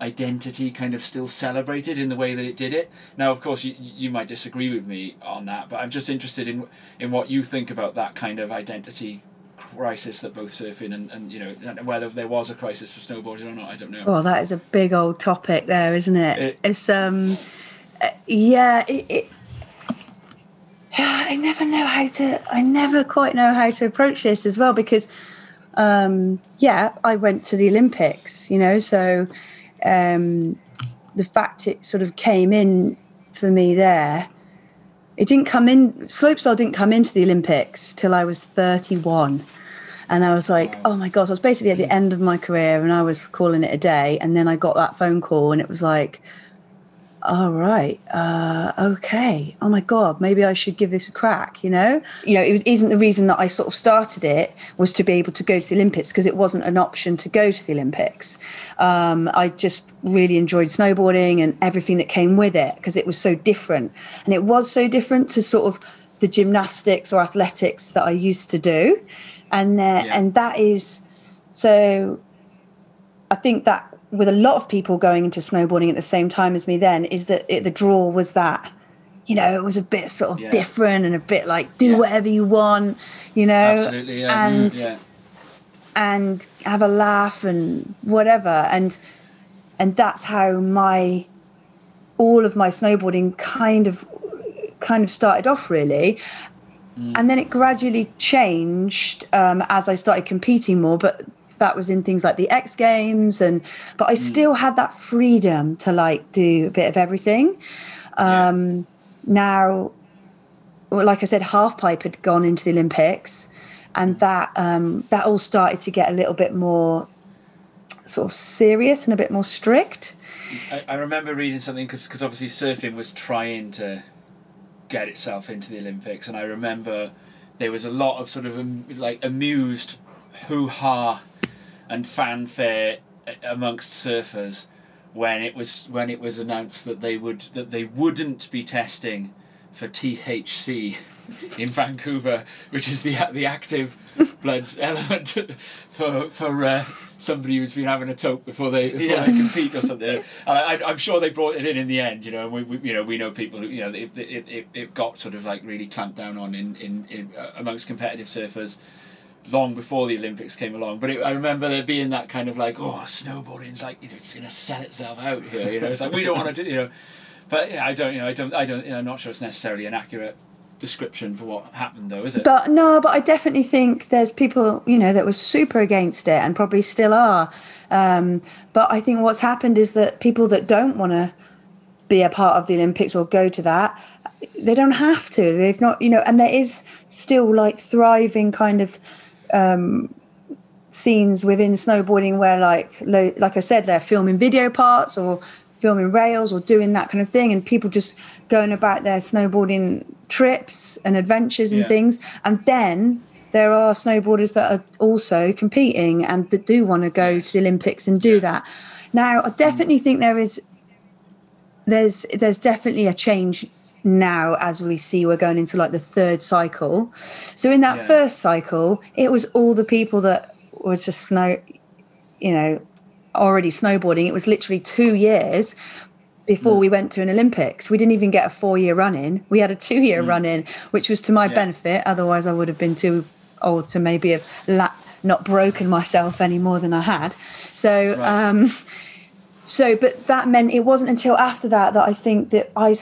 identity kind of still celebrated in the way that it did it. Now, of course, you you might disagree with me on that, but I'm just interested in in what you think about that kind of identity crisis that both surfing and, and you know whether there was a crisis for snowboarding or not. I don't know. Well, that is a big old topic there, isn't it? It- it's um, uh, yeah. It, it, I never know how to. I never quite know how to approach this as well because, um, yeah, I went to the Olympics, you know, so um, the fact it sort of came in for me there. It didn't come in. Slopestyle didn't come into the Olympics till I was thirty-one. And I was like, oh my gosh, I was basically at the end of my career and I was calling it a day. And then I got that phone call and it was like, all right, uh, okay. Oh my God, maybe I should give this a crack, you know? You know, it was, isn't the reason that I sort of started it was to be able to go to the Olympics because it wasn't an option to go to the Olympics. Um, I just really enjoyed snowboarding and everything that came with it because it was so different. And it was so different to sort of the gymnastics or athletics that I used to do. And, uh, Yeah. and that is so I think that with a lot of people going into snowboarding at the same time as me then is that it, the draw was that you know it was a bit sort of Yeah. different and a bit like do Yeah. whatever you want you know Absolutely, yeah. and yeah. and have a laugh and whatever and and that's how my all of my snowboarding kind of kind of started off really and then it gradually changed um, as i started competing more but that was in things like the x games and but i still had that freedom to like do a bit of everything. Um, now well, like I said, halfpipe had gone into the Olympics, and that um, that all started to get a little bit more sort of serious and a bit more strict. I, I remember reading something because obviously surfing was trying to get itself into the Olympics, and I remember there was a lot of sort of um, like amused hoo ha and fanfare amongst surfers when it was when it was announced that they would that they wouldn't be testing for THC in Vancouver, which is the the active blood element for for uh, somebody who's been having a toke before they before Yeah. they compete or something. I, I, I'm sure they brought it in in the end. You know, and we, we you know we know people who you know it, it, it, it got sort of like really clamped down on in in, in uh, amongst competitive surfers long before the Olympics came along. But it, I remember there being that kind of like, oh, snowboarding's like you know it's to sell itself out here. You know, it's like we don't want to do you know. But yeah, I don't you know I don't I don't you know, I'm not sure it's necessarily an accurate description for what happened though, is it? But no, but I definitely think there's people you know that were super against it and probably still are. Um, but I think what's happened is that people that don't want to be a part of the Olympics or go to that, they don't have to. They've not, you know, and there is still like thriving kind of um, scenes within snowboarding where, like, lo- like I said, they're filming video parts or filming rails or doing that kind of thing, and people just going about their snowboarding trips and adventures and Yeah. things, and then. There are snowboarders that are also competing and that do want to go to the Olympics and do that. Now, I definitely think there is there's there's definitely a change now as we see we're going into like the third cycle. So in that Yeah. first cycle, it was all the people that were just snow, you know, already snowboarding. It was literally two years before we went to an Olympics. We didn't even get a four year run in. We had a two year run in, which was to my Yeah. benefit. Otherwise, I would have been too old to maybe have la- not broken myself any more than I had. So. Right. Um, so, but that meant it wasn't until after that that I think that i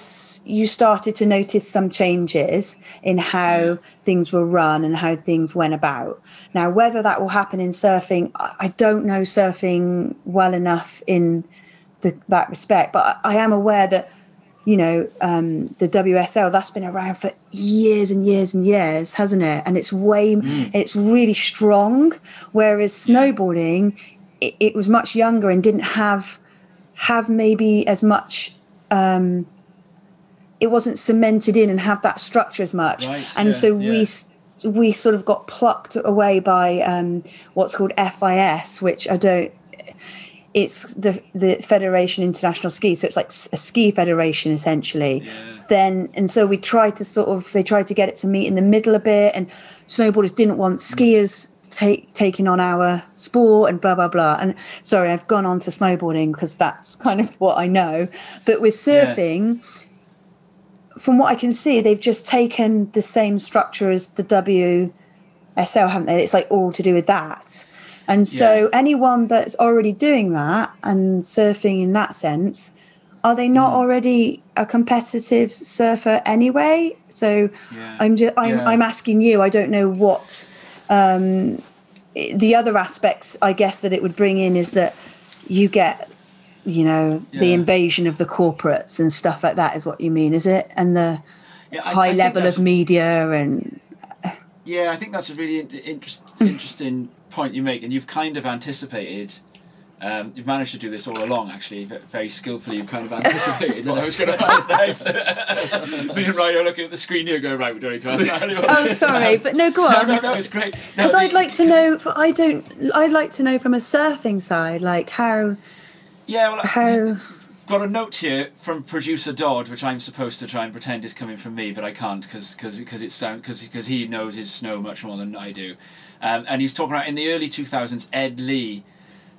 you started to notice some changes in how things were run and how things went about. Now, whether that will happen in surfing, I don't know surfing well enough in the, that respect, but I am aware that you know um, the WSL that's been around for years and years and years, hasn't it? And it's way it's really strong. Whereas snowboarding, it, it was much younger and didn't have have maybe as much um it wasn't cemented in and have that structure as much. Right, and yeah, so we yeah. we sort of got plucked away by um what's called FIS which I don't it's the the Federation International Ski. So it's like a ski federation essentially. Then and so we tried to sort of they tried to get it to meet in the middle a bit and snowboarders didn't want skiers take, taking on our sport and blah blah blah and sorry I've gone on to snowboarding because that's kind of what I know but with Yeah. surfing from what I can see they've just taken the same structure as the WSL haven't they it's like all to do with that and so Yeah. anyone that's already doing that and surfing in that sense are they not hmm. already a competitive surfer anyway so Yeah. i'm just I'm, Yeah. I'm asking you i don't know what um the other aspects i guess that it would bring in is that you get you know the invasion of the corporates and stuff like that is what you mean is it and the Yeah, I- I high think level of media and Yeah, I think that's a really in- interest, interesting point you make, and you've kind of anticipated. Um, you've managed to do this all along, actually, ve- very skillfully. You've kind of anticipated that I was going to ask next. Me and Ryan are looking at the screen here, going, "Right, we don't need to ask that anymore." oh sorry but no go on no, no, it's great. No, Because I'd like to know. For, I don't. I'd like to know from a surfing side, like how Yeah, well, how. got a note here from producer Dodd, which I'm supposed to try and pretend is coming from me, but I can't because because it's sound because because he knows his snow much more than I do, um, and he's talking about in the early 2000s Ed Lee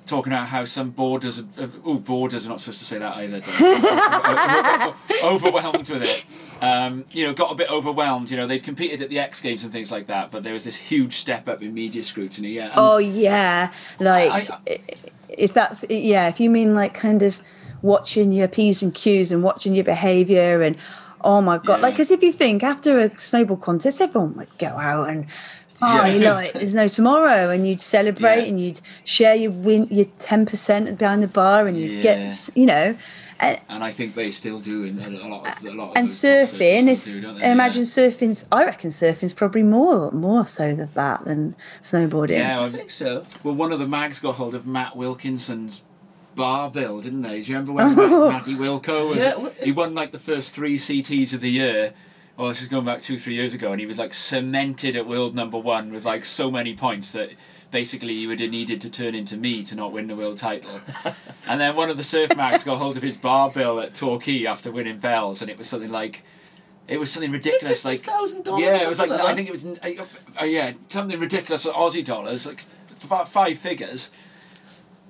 talking about how some borders, oh, borders, we're not supposed to say that either. don't- overwhelmed with it. Um, you know, got a bit overwhelmed. You know, they'd competed at the X Games and things like that, but there was this huge step up in media scrutiny. Yeah. Oh yeah, like I- if that's yeah, if you mean like kind of watching your p's and q's and watching your behaviour and oh my god, Yeah. like because if you think after a snowball contest, everyone would go out and. Oh, you Yeah. like there's no tomorrow, and you'd celebrate Yeah. and you'd share your win, your ten percent behind the bar, and you'd Yeah. get, you know, and, and I think they still do in a lot of a lot of and those surfing is do, don't? I imagine Yeah. surfing's I reckon surfing's probably more more so than that than snowboarding. Yeah, I think so. well, one of the mags got hold of Matt Wilkinson's bar bill, didn't they? Do you remember when Matt, Matty Wilco was? Yeah, he won like the first three CTs of the year. Well, this is going back two, three years ago, and he was like cemented at world number one with like so many points that basically you would have needed to turn into me to not win the world title. and then one of the surf mags got hold of his bar bill at Torquay after winning bells, and it was something like. It was something ridiculous, like $50,000 yeah, it was like like I think it was uh, uh, yeah something ridiculous Aussie dollars, like f- five figures,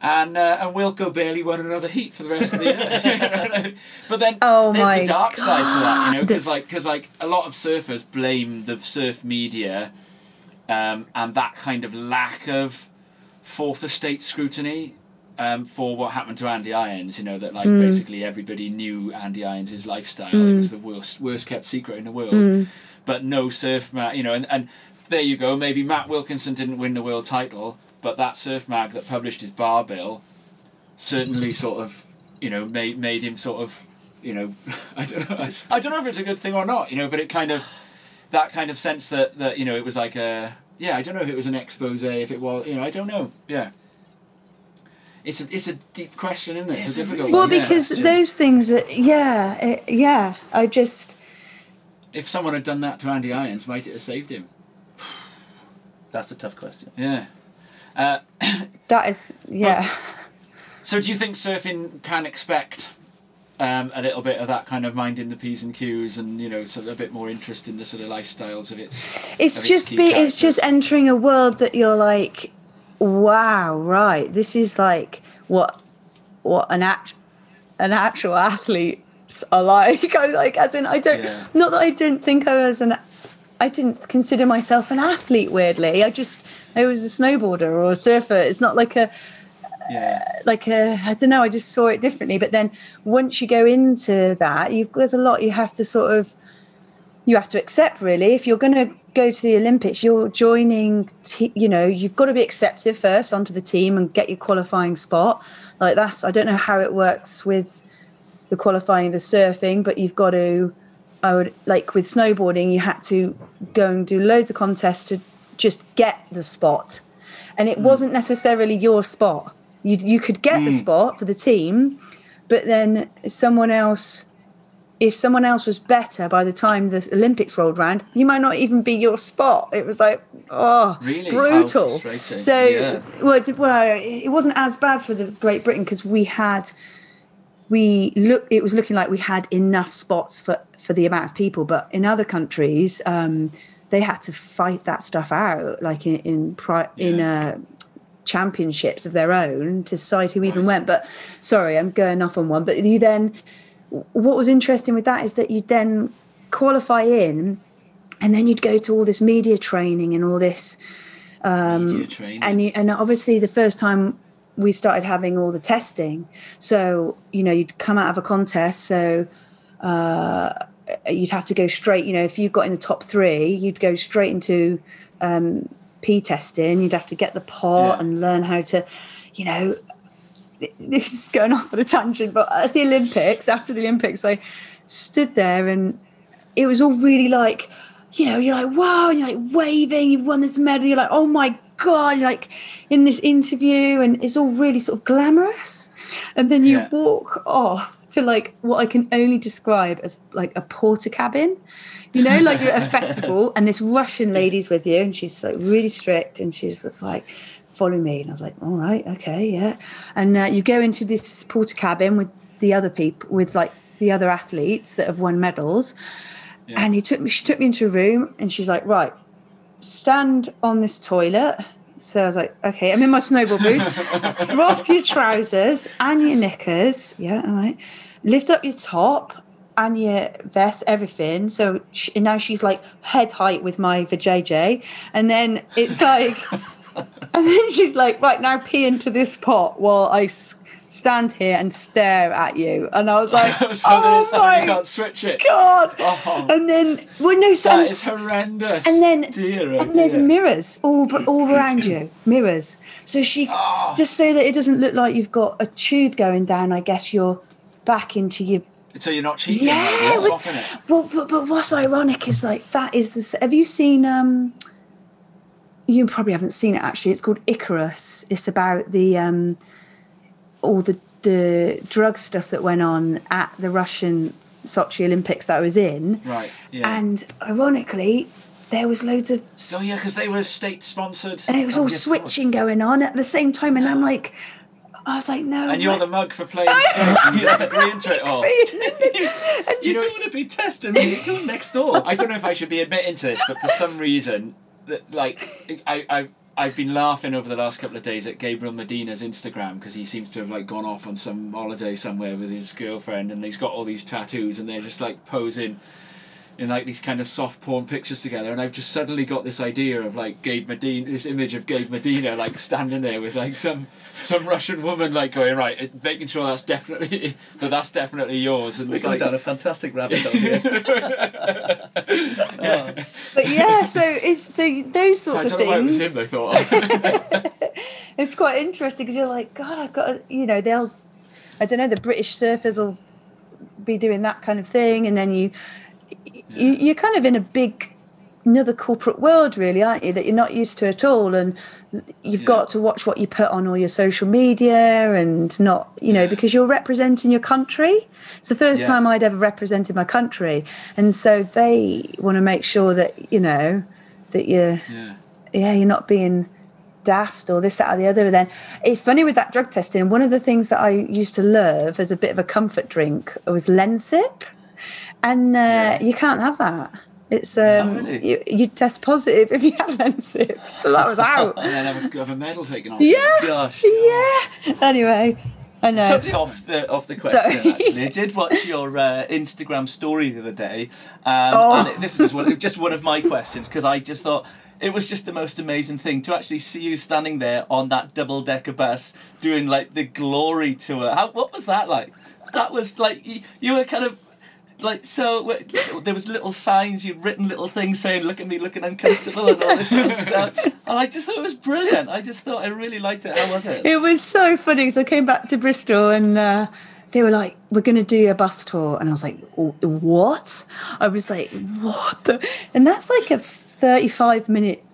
and uh, and Wilco barely won another heat for the rest of the year. but then Oh there's the dark side to that, you know, because like because like a lot of surfers blame the surf media, um, and that kind of lack of fourth estate scrutiny. Um, for what happened to Andy Irons, you know that like basically everybody knew Andy Irons' lifestyle. It was the worst, worst kept secret in the world. But no surf you know, and, and there you go. Maybe Matt Wilkinson didn't win the world title, but that surf mag that published his bar bill certainly sort of, you know, made made him sort of, you know, I don't know, I don't know if it's a good thing or not, you know, but it kind of that kind of sense that that you know it was like a yeah, I don't know if it was an expose, if it was, you know, I don't know, yeah. It's a it's a deep question, isn't it? It's, It's a a difficult Well, one. yeah. because question. those things, that, yeah, it, yeah. I just if someone had done that to Andy Irons, might it have saved him? That's a tough question. Yeah. Uh, that is yeah. So do you think surfing can expect um, a little bit of that kind of minding the p's and q's, and you know, sort of a bit more interest in the sort of lifestyles of its? It's of its just key be. It's just entering a world that you're like, wow, right. This is like what what an act an actual athlete are like. I like as in I don't. Yeah. Not that I didn't think I was an. I didn't consider myself an athlete. Weirdly, I just I was a snowboarder or a surfer. It's not like a Yeah. Uh, like a, I don't know, I just saw it differently. But then once you go into that, you've there's a lot you have to sort of you have to accept really. If you're going to go to the Olympics, you're joining. T- you know, you've got to be accepted first onto the team and get your qualifying spot. Like that's I don't know how it works with the qualifying the surfing, but you've got to. I would like with snowboarding, you had to go and do loads of contests to just get the spot, and it mm. wasn't necessarily your spot. You you could get the mm. spot for the team, but then someone else, if someone else was better by the time the Olympics rolled round, you might not even be your spot. It was like oh, Really? Brutal. So Yeah. well, it, well, it wasn't as bad for the Great Britain because we had we look it was looking like we had enough spots for for the amount of people but in other countries um they had to fight that stuff out like in in pri- in uh championships of their own to decide who even went. But sorry i'm going off on one but you then what was interesting with that is that you'd then qualify in and then you'd go to all this media training and all this Media training. and you, and obviously the first time we started having all the testing. So you know you'd come out of a contest so uh, you'd have to go straight you know if you got in the top three you'd go straight into um, p testing. You'd have to get the pot Yeah. and learn how to you know this is going off on a tangent but at the olympics after the olympics i stood there and it was all really like, you know, you're like, wow, and you're like waving, you've won this medal, you're like, oh my God, like in this interview, and it's all really sort of glamorous. And then you Yeah. walk off to like what I can only describe as like a porter cabin. You know, like you're at a festival and this Russian lady's with you, and she's like really strict, and she's just like, follow me. And I was like, all right, okay, yeah. And uh, you go into this porter cabin with the other people, with like the other athletes that have won medals. And he took me, she took me into a room and she's like, right, stand on this toilet, So I was like, okay, I'm in my snowball boots. Drop your trousers and your knickers. Yeah, all right. Lift up your top and your vest, everything. So sh- and now she's like head height with my vajayjay. And then it's like, and then she's like, right, now pee into this pot while I s- stand here and stare at you. And I was like, so oh something you my can't switch it. God. Oh. And then, well, no That sense. is horrendous. And then Dear, oh and there's dear. mirrors all all around you, mirrors. So she Ah. just so that it doesn't look like you've got a tube going down. I guess you're back into your so you're not cheating. yeah. like It was, well, but, but what's ironic is like that is the. s- Have you seen? um You probably haven't seen it actually. It's called Icarus. It's about the um all the the drug stuff that went on at the Russian Sochi Olympics that I was in. Right. Yeah. And ironically, there was loads of oh yeah, because they were state sponsored. and it was all switching going on at the same time, and I'm like, I was like, no. And you're the mug for playing straight. you agree into it all. and You know- don't want to be testing me. Come next door. I don't know if I should be admitting to this, but for some reason, like I I. I've been laughing over the last couple of days at Gabriel Medina's Instagram because he seems to have like gone off on some holiday somewhere with his girlfriend and he's got all these tattoos and they're just like posing in like these kind of soft porn pictures together and I've just suddenly got this idea of like Gabe Medina this image of Gabe Medina like standing there with like some some Russian woman like going right making sure that's definitely that that's definitely yours and We're it's like down a fantastic rabbit hole here. Oh. but yeah, so it's so those I sorts of don't know why it was things. him I thought It's quite interesting because you're like, God, I've got, to, you know, they'll, I don't know, the British surfers will be doing that kind of thing, and then you, you you're kind of in a big another corporate world really aren't you that you're not used to at all and you've Yeah. got to watch what you put on all your social media and not you know because you're representing your country it's the first Yes. time i'd ever represented my country and so they want to make sure that you know that you're yeah yeah, you're not being daft or this, that, or the other. And then it's funny with that drug testing. One of the things that I used to love as a bit of a comfort drink was Lemsip, and uh, you can't have that. It's um, really? you, you test positive if you had Lemsip, so that was out. and then have a, have a medal taken off yeah, Gosh. yeah. Anyway, I know. Totally off the off the question. Sorry. Actually, I did watch your uh, Instagram story the other day, um, Oh. and it- this is just one, just one of my questions because I just thought it was just the most amazing thing to actually see you standing there on that double decker bus doing like the glory tour. How what was that like? That was like you, you were kind of. Like so, there was little signs you'd written, little things saying "Look at me, looking uncomfortable" and all this sort of stuff. And I just thought it was brilliant. I just thought I really liked it. How was it? It was so funny because I came back to Bristol and uh, they were like, "We're going to do a bus tour," and I was like, "Oh, "What?" I was like, "What?" The? And that's like a thirty-five minute fr-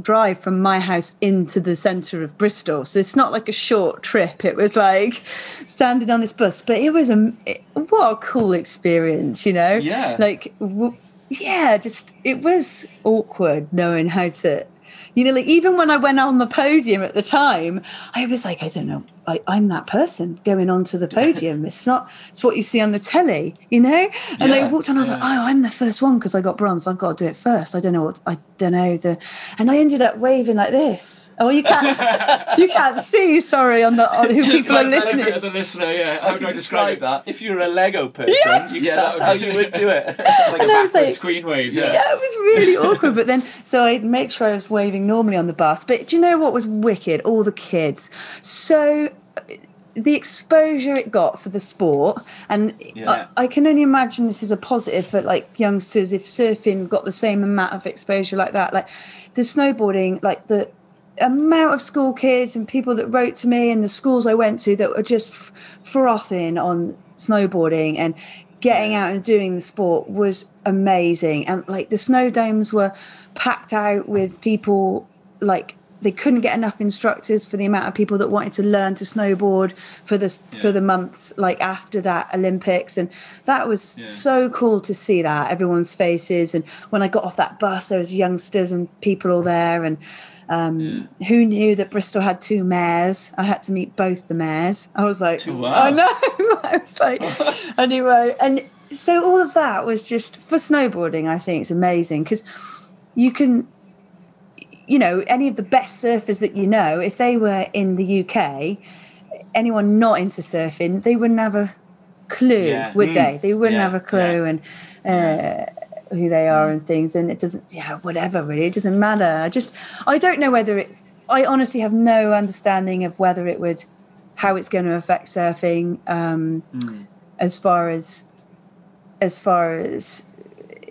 drive from my house into the centre of Bristol, so it's not like a short trip. It was like standing on this bus, but it was a it, what a cool experience, you know? Yeah. like. W- yeah, just it was awkward knowing how to you know, like even when I went on the podium at the time, I was like, I don't know, like I'm that person going onto the podium. It's not, it's what you see on the telly, you know? And I Yeah, walked on, I was like, oh, I'm the first one because I got bronze. I've got to do it first. I don't know what, I don't know. the And I ended up waving like this. Oh, you can't, you can't see, sorry, on the, on who people are For the benefit listening. of the listener, yeah. How How do do I describe it? that? If you're a Lego person, Yes! you, Yeah, that's how you would do it. It's like a And I was backwards like- queen wave. Yeah. Yeah, it was really awkward. But then, so I'd make sure I was waving normally on the bus. But do you know what was wicked? All the kids. So the exposure it got for the sport, and Yeah. I, I can only imagine this is a positive for like youngsters if surfing got the same amount of exposure like that. Like the snowboarding, like the amount of school kids and people that wrote to me and the schools I went to that were just f- frothing on snowboarding and getting out and doing the sport was amazing. And like the snow domes were packed out with people like they couldn't get enough instructors for the amount of people that wanted to learn to snowboard for the for the months like after that Olympics and that was Yeah. so cool to see that everyone's faces and when I got off that bus there was youngsters and people all there and um, who knew that Bristol had two mayors? I had to meet both the mayors. I was like, I know. I was like, anyway, and so all of that was just for snowboarding. I think it's amazing because you can you know, any of the best surfers that you know, if they were in the UK, anyone not into surfing, they wouldn't have a clue, Yeah. would they? They wouldn't Yeah, have a clue and uh, who they Mm. are and things. And it doesn't, yeah, whatever, really. It doesn't matter. I just, I don't know whether it, I honestly have no understanding of whether it would, how it's going to affect surfing um, Mm. as far as, as far as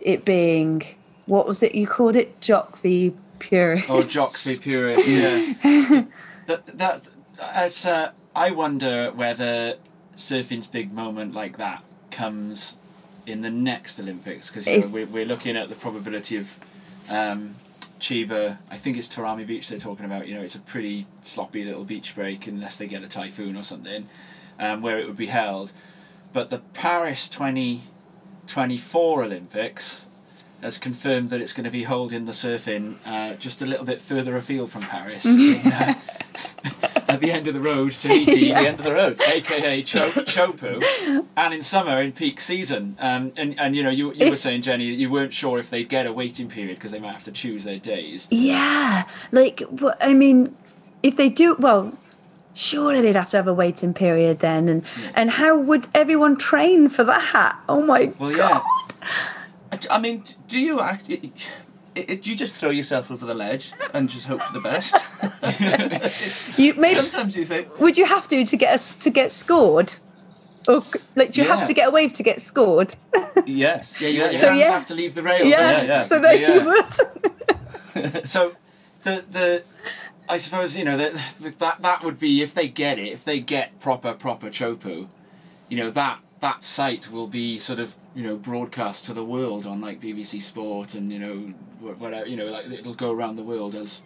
it being, what was it you called it? Jock v purist. Or jocks be purists, yeah. that, that's, that's, uh, I wonder whether surfing's big moment like that comes in the next Olympics because you know, we're, we're looking at the probability of um, Chiba. I think it's Torami Beach they're talking about. You know, it's a pretty sloppy little beach break unless they get a typhoon or something, um, where it would be held. But the Paris 2024 Olympics has confirmed that it's going to be holding the surfing uh, just a little bit further afield from Paris, in, uh, at the end of the road, Tahiti, The end of the road. aka Cho- Chopu, and in summer in peak season. Um, and and you know you you were saying Jenny that you weren't sure if they'd get a waiting period because they might have to choose their days. Yeah, like I mean, if they do well, surely they'd have to have a waiting period then, and and how would everyone train for that? Oh my Well, yeah. God! I mean, do you act? i- i- Do you just throw yourself over the ledge and just hope for the best? You maybe Sometimes you think, would you have to to get us to get scored, or like do you Yeah. have to get a wave to get scored? yes, Yeah, your yeah, hands yeah. have to leave the rails. yeah, don't they, yeah. so there technically? you would. So the the I suppose you know that that that would be if they get it if they get proper proper chopu, you know that that site will be sort of you know broadcast to the world on like BBC Sport and you know whatever you know like it'll go around the world as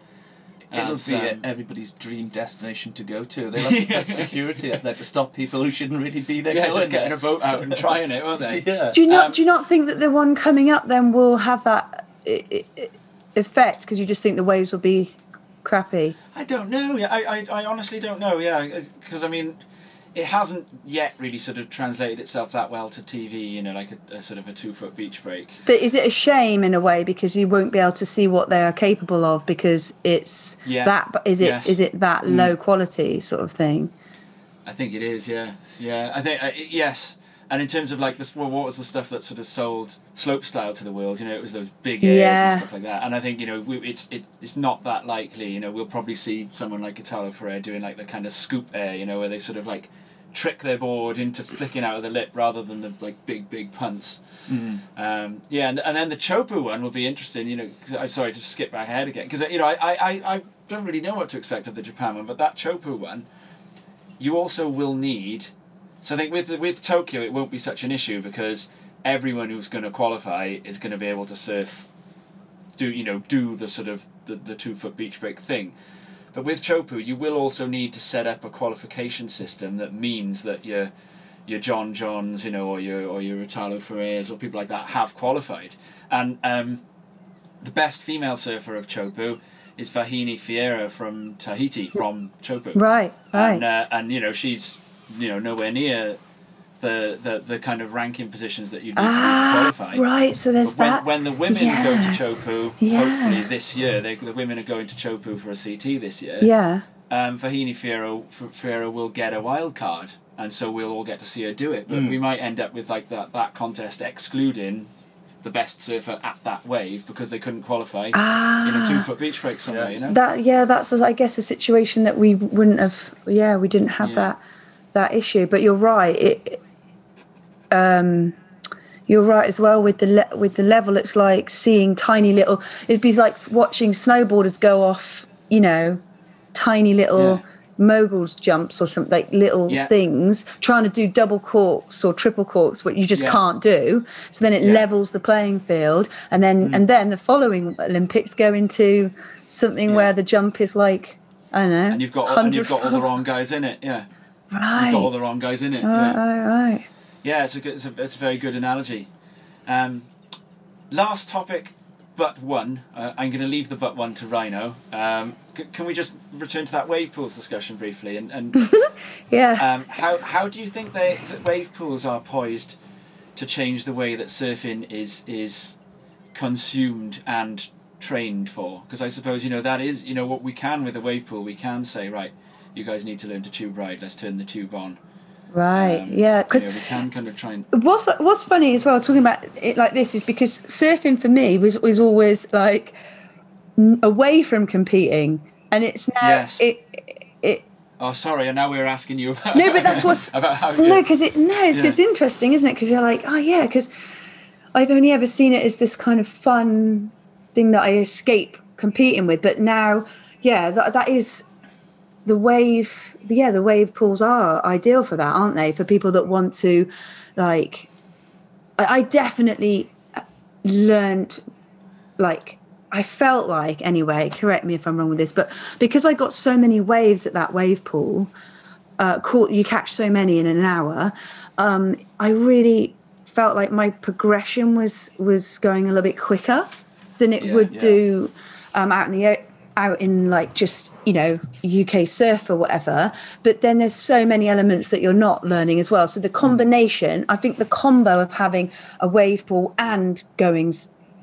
It'll as, be um, everybody's dream destination to go to. They'll have to put security up there to stop people who shouldn't really be there. yeah just getting there. a boat out and trying it won't they Yeah. Do you not Um, do you not think that the one coming up then will have that i- i- i- effect because you just think the waves will be crappy? I don't know. Yeah, I, I, I honestly don't know. Yeah, because I mean, it hasn't yet really sort of translated itself that well to TV. You know, like a, a sort of a two foot beach break. But is it a shame in a way because you won't be able to see what they are capable of because it's Yeah. that is it is Yes. it that low quality sort of thing? I think it is. Yeah, yeah. I think uh, yes. And in terms of like this, well, what was the stuff that sort of sold slope style to the world? You know, it was those big airs Yeah. and stuff like that. And I think you know, we, it's it, it's not that likely. You know, we'll probably see someone like Italo Ferreira doing like the kind of scoop air. You know, where they sort of like trick their board into flicking out of the lip rather than the like big big punts. Um, yeah, and, and then the Chopu one will be interesting. You know, 'cause I'm sorry to skip back ahead again because you know I, I, I, I don't really know what to expect of the Japan one, but that Chopu one, you also will need. So I think with with Tokyo it won't be such an issue because everyone who's going to qualify is going to be able to surf, do you know do the sort of the, the two foot beach break thing. But with Chopu, you will also need to set up a qualification system that means that your your John Johns, you know, or your or your Italo Ferreiras or people like that have qualified. And um, the best female surfer of Chopu is Vahine Fierro from Tahiti, from Chopu. Right, right. And uh, and you know she's you know nowhere near the the, the kind of ranking positions that you need ah, to qualify. right. So there's But when, that. when the women go to Chopu, Yeah. hopefully this year, they, the women are going to Chopu for a CT this year. yeah. Um, Vahine Fierro, F- will get a wild card, and so we'll all get to see her do it. But Mm. we might end up with like that that contest excluding the best surfer at that wave because they couldn't qualify in a two foot beach break somewhere. Yes. You know. That yeah, that's I guess a situation that we wouldn't have. Yeah, we didn't have Yeah. that that issue. But you're right. It, um, you're right as well with the le- with the level. It's like seeing tiny little. It'd be like watching snowboarders go off. You know, tiny little. Yeah. moguls jumps or something like little Yeah. things trying to do double corks or triple corks what you just Yeah. can't do so then it Yeah. levels the playing field and then and then the following olympics go into something where the jump is like i don't know and you've got and you've got all the wrong guys in it. Yeah, right you've got all the wrong guys in it. right yeah. right right Yeah, it's a good, it's a, it's a very good analogy. Um, last topic, but one. Uh, I'm going to leave the but one to Rhino. Um, c- can we just return to that wave pools discussion briefly? And, and yeah um, how how do you think they that wave pools are poised to change the way that surfing is is consumed and trained for? Because I suppose you know that is you know what we can with a wave pool. We can say right, you guys need to learn to tube ride. Let's turn the tube on. Right. Um, yeah. you Because know, we can kind of try and what's what's funny as well talking about it like this is because surfing for me was was always like away from competing, and it's now Yes. it it Oh, sorry. And now we're asking you about. No, but that's what's about how. no, because it no, it's Yeah. just interesting, isn't it? Because you're like, oh yeah, because I've only ever seen it as this kind of fun thing that I escape competing with, but now, yeah, that that is the wave. Yeah, the wave pools are ideal for that, aren't they? For people that want to, like, I, I definitely learned like I felt like anyway, correct me if I'm wrong with this, but because I got so many waves at that wave pool, uh, caught you catch so many in an hour, um, I really felt like my progression was was going a little bit quicker than it Yeah, would yeah. do um, out in the out in like just you know UK surf or whatever. But then there's so many elements that you're not learning as well. So the combination, I think, the combo of having a wave pool and going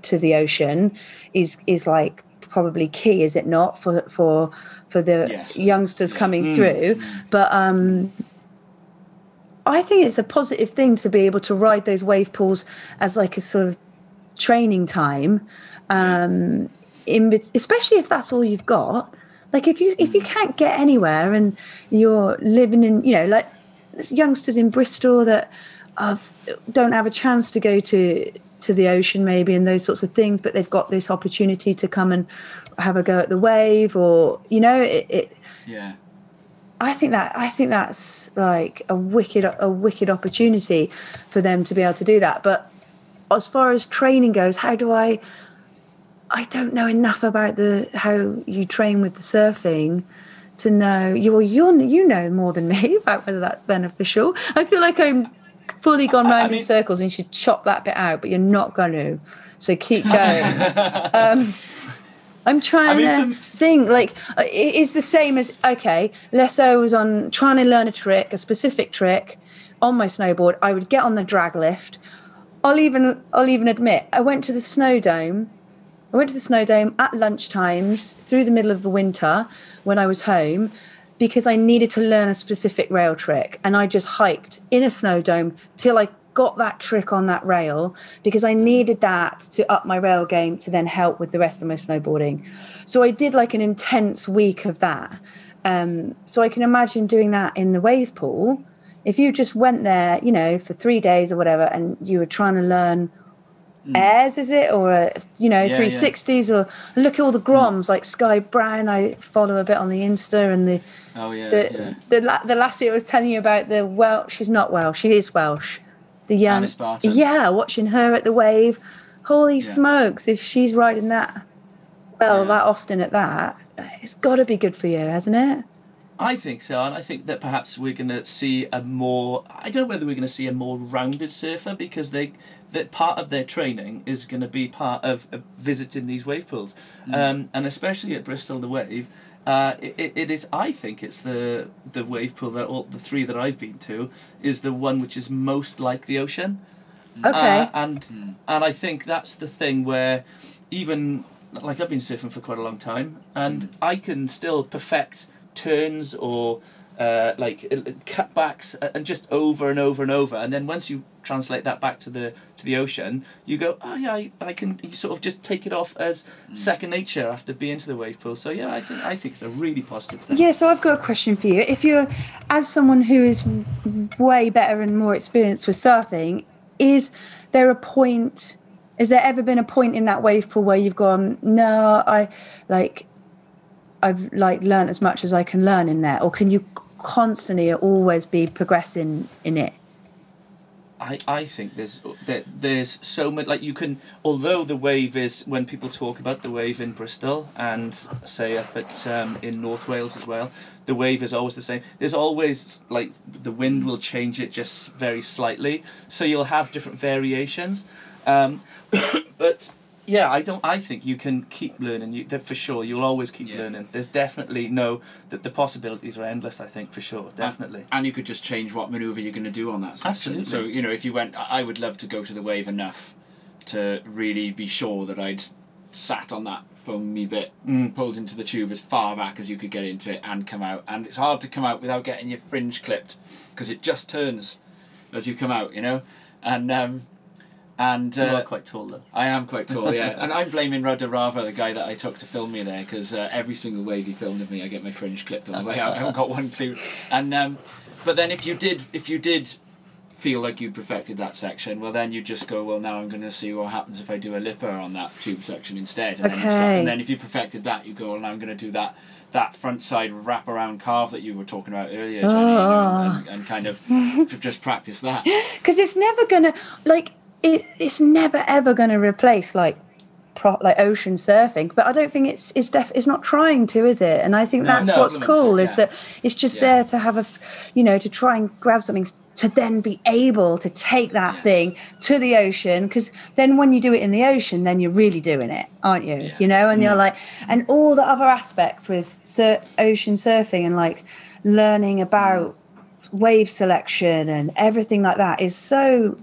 to the ocean is is like probably key, is it not for for for the Yes. youngsters coming through? But um, I think it's a positive thing to be able to ride those wave pools as like a sort of training time, um, in especially if that's all you've got. Like if you if you mm. can't get anywhere and you're living in you know like there's youngsters in Bristol that have, don't have a chance to go to to the ocean maybe and those sorts of things, but they've got this opportunity to come and have a go at the wave or you know it, it Yeah. I think that I think that's like a wicked a wicked opportunity for them to be able to do that. But as far as training goes, how do I? I don't know enough about the how you train with the surfing to know you. Well, you you know more than me about whether that's beneficial. I feel like I'm fully gone I- I round mean- in circles, and you should chop that bit out, but you're not going to. So keep going. um, I'm trying mean, to from- think like uh, it is the same as okay. Let's say I was on trying to learn a trick, a specific trick, on my snowboard. I would get on the drag lift. I'll even I'll even admit I went to the snow dome. I went to the snow dome at lunch times through the middle of the winter when I was home because I needed to learn a specific rail trick and I just hiked in a snow dome till I got that trick on that rail because I needed that to up my rail game to then help with the rest of my snowboarding. So I did like an intense week of that. Um, so I can imagine doing that in the wave pool. If you just went there, you know, for three days or whatever, and you were trying to learn airs, is it, or uh, you know, Yeah, three sixties, or look at all the groms like Sky Brown. I follow a bit on the Insta, and the Oh yeah. the yeah. the, the lassie I was telling you about the Welsh. She's not Welsh. She is Welsh. The young, yeah, watching her at the wave. Holy smokes! If she's riding that well that often at that, it's got to be good for you, hasn't it? I think so, and I think that perhaps we're going to see a more. I don't know whether we're going to see a more rounded surfer because they that part of their training is going to be part of, of visiting these wave pools, um, and especially at Bristol the Wave. Uh, it, it is. I think it's the the wave pool that all the three that I've been to is the one which is most like the ocean. Okay. Uh, and and I think that's the thing where even like I've been surfing for quite a long time, and I can still perfect turns or uh, like uh, cutbacks uh, and just over and over and over. And then once you translate that back to the to the ocean, you go, oh yeah, I, I can. You sort of just take it off as second nature after being to the wave pool. So yeah, I think I think it's a really positive thing. Yeah, so I've got a question for you. If you're, as someone who is way better and more experienced with surfing, is there a point? Has there ever been a point in that wave pool where you've gone, no, I like, I've like learned as much as I can learn in there, or can you constantly always be progressing in it? I, I think there's that there's so much like you can although the wave is when people talk about the wave in Bristol and say up at um, in North Wales as well the wave is always the same. There's always like the wind will change it just very slightly. So you'll have different variations. Um, but yeah I don't I think you can keep learning you for sure you'll always keep Yeah. learning there's definitely no that the possibilities are endless I think for sure definitely And you could just change what maneuver you're going to do on that section. Absolutely. So you know, if you went, I I would love to go to the wave enough to really be sure that I'd sat on that foamy bit, Mm. pulled into the tube as far back as you could get into it and come out. And it's hard to come out without getting your fringe clipped because it just turns as you come out, you know. And um, and You uh, are quite tall though. I am quite tall, yeah. and I'm blaming Rudder Rava, the guy that I took to film me there, because uh, every single wave he filmed of me, I get my fringe clipped on the way out. I haven't got one clue. And um, but then if you did, if you did feel like you perfected that section, well then you just go, well now I'm going to see what happens if I do a lipper on that tube section instead. And, then, it's Okay. and then if you perfected that, you go, well now I'm going to do that. That front side wrap around carve that you were talking about earlier, Jenny, you know, Ah. and, and kind of just practice that. because it's never gonna like it, it's never ever gonna replace like pro, like ocean surfing but i don't think it's it's def it's not trying to is it and i think No, that's no. what's cool is Yeah. that it's just Yeah. there to have a you know to try and grab something to then be able to take that Yes. thing to the ocean because then when you do it in the ocean then you're really doing it aren't you Yeah. you know and you're like and all the other aspects with sur- ocean surfing and like learning about wave selection and everything like that is so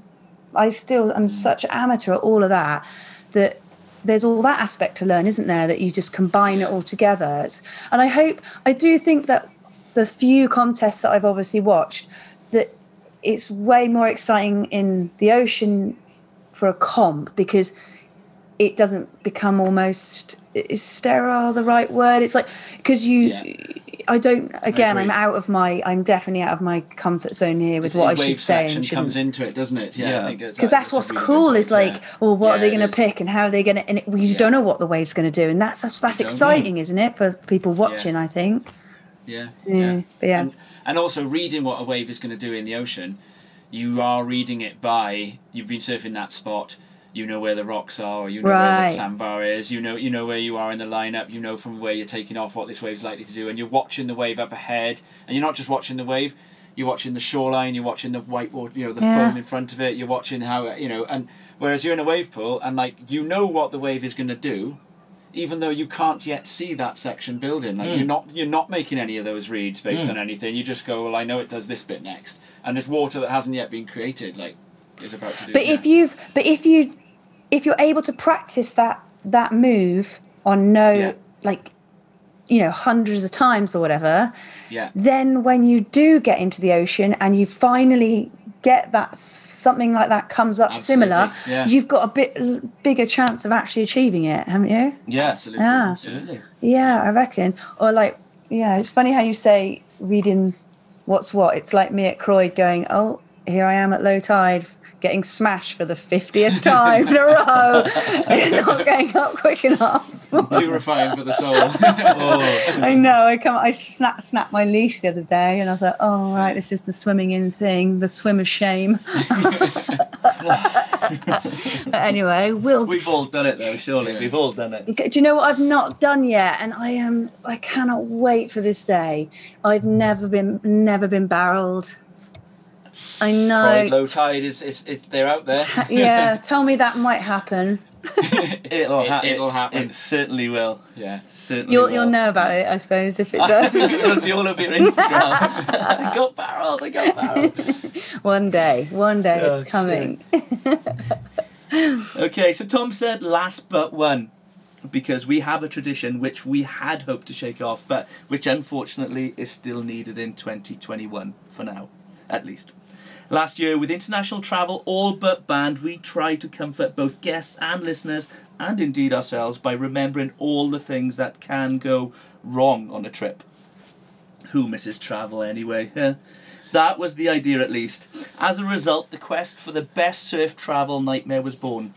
I still am mm. such an amateur at all of that that there's all that aspect to learn, isn't there? That you just combine it all together. It's, and I hope I do think that the few contests that I've obviously watched that it's way more exciting in the ocean for a comp because it doesn't become almost is sterile the right word it's like because you Yeah. i don't again i'm out of my i'm definitely out of my comfort zone here with It's- what i should say section and shouldn't comes into it, doesn't it? Yeah, Yeah. I think it's because like- that's a what's really cool is like yeah. well what are they going to pick and how are they going to and it, well, you Yeah. don't know what the wave's going to do and that's that's, that's You don't. exciting isn't it for people watching i think Yeah, mm, yeah, but yeah And, and also reading what a wave is going to do in the ocean, you are reading it by you've been surfing that spot. You know where the rocks are, or you know where the sandbar is. You know, you know where you are in the lineup. You know from where you're taking off what this wave's likely to do, and you're watching the wave up ahead. And you're not just watching the wave; you're watching the shoreline. You're watching the whiteboard. You know, the Yeah. foam in front of it. You're watching how you know. And whereas you're in a wave pool, and like you know what the wave is going to do, even though you can't yet see that section building like Mm. you're not you're not making any of those reads based Mm. on anything you just go well i know it does this bit next and there's water that hasn't yet been created like is about to do but if you've but if you if you're able to practice that that move on no Yeah. like you know hundreds of times or whatever yeah then when you do get into the ocean and you finally get that something like that comes up similar yeah. you've got a bit bigger chance of actually achieving it haven't you Yeah, absolutely Yeah. absolutely. yeah i reckon or like yeah it's funny how you say reading what's what it's like me at Croyde going oh here i am at low tide getting smashed for the 50th time in a row and not getting up quick enough purifying for the soul Oh, I know. I come. I snapped snapped my leash the other day, and I was like, "Oh right, this is the swimming in thing, the swim of shame." but anyway, we'll. we've all done it though. Surely Yeah. we've all done it. Do you know what I've not done yet? And I am. I cannot wait for this day. I've never been never been barreled. I Pride, know. low tide is, is, is they're out there yeah, tell me that might happen. It'll, It- ha- it'll happen. It certainly will. yeah Certainly. You'll will. you'll know about it, I suppose, if it does. It'll be all over your Instagram. I got barreled. I got barreled. one day, one day Oh, it's coming. Okay, so Tom said last but one because we have a tradition which we had hoped to shake off, but which unfortunately is still needed in 2021 for now, at least. Last year, with international travel all but banned, we tried to comfort both guests and listeners, and indeed ourselves, by remembering all the things that can go wrong on a trip. Who misses travel anyway? That was the idea, at least. As a result, the quest for the best surf travel nightmare was born.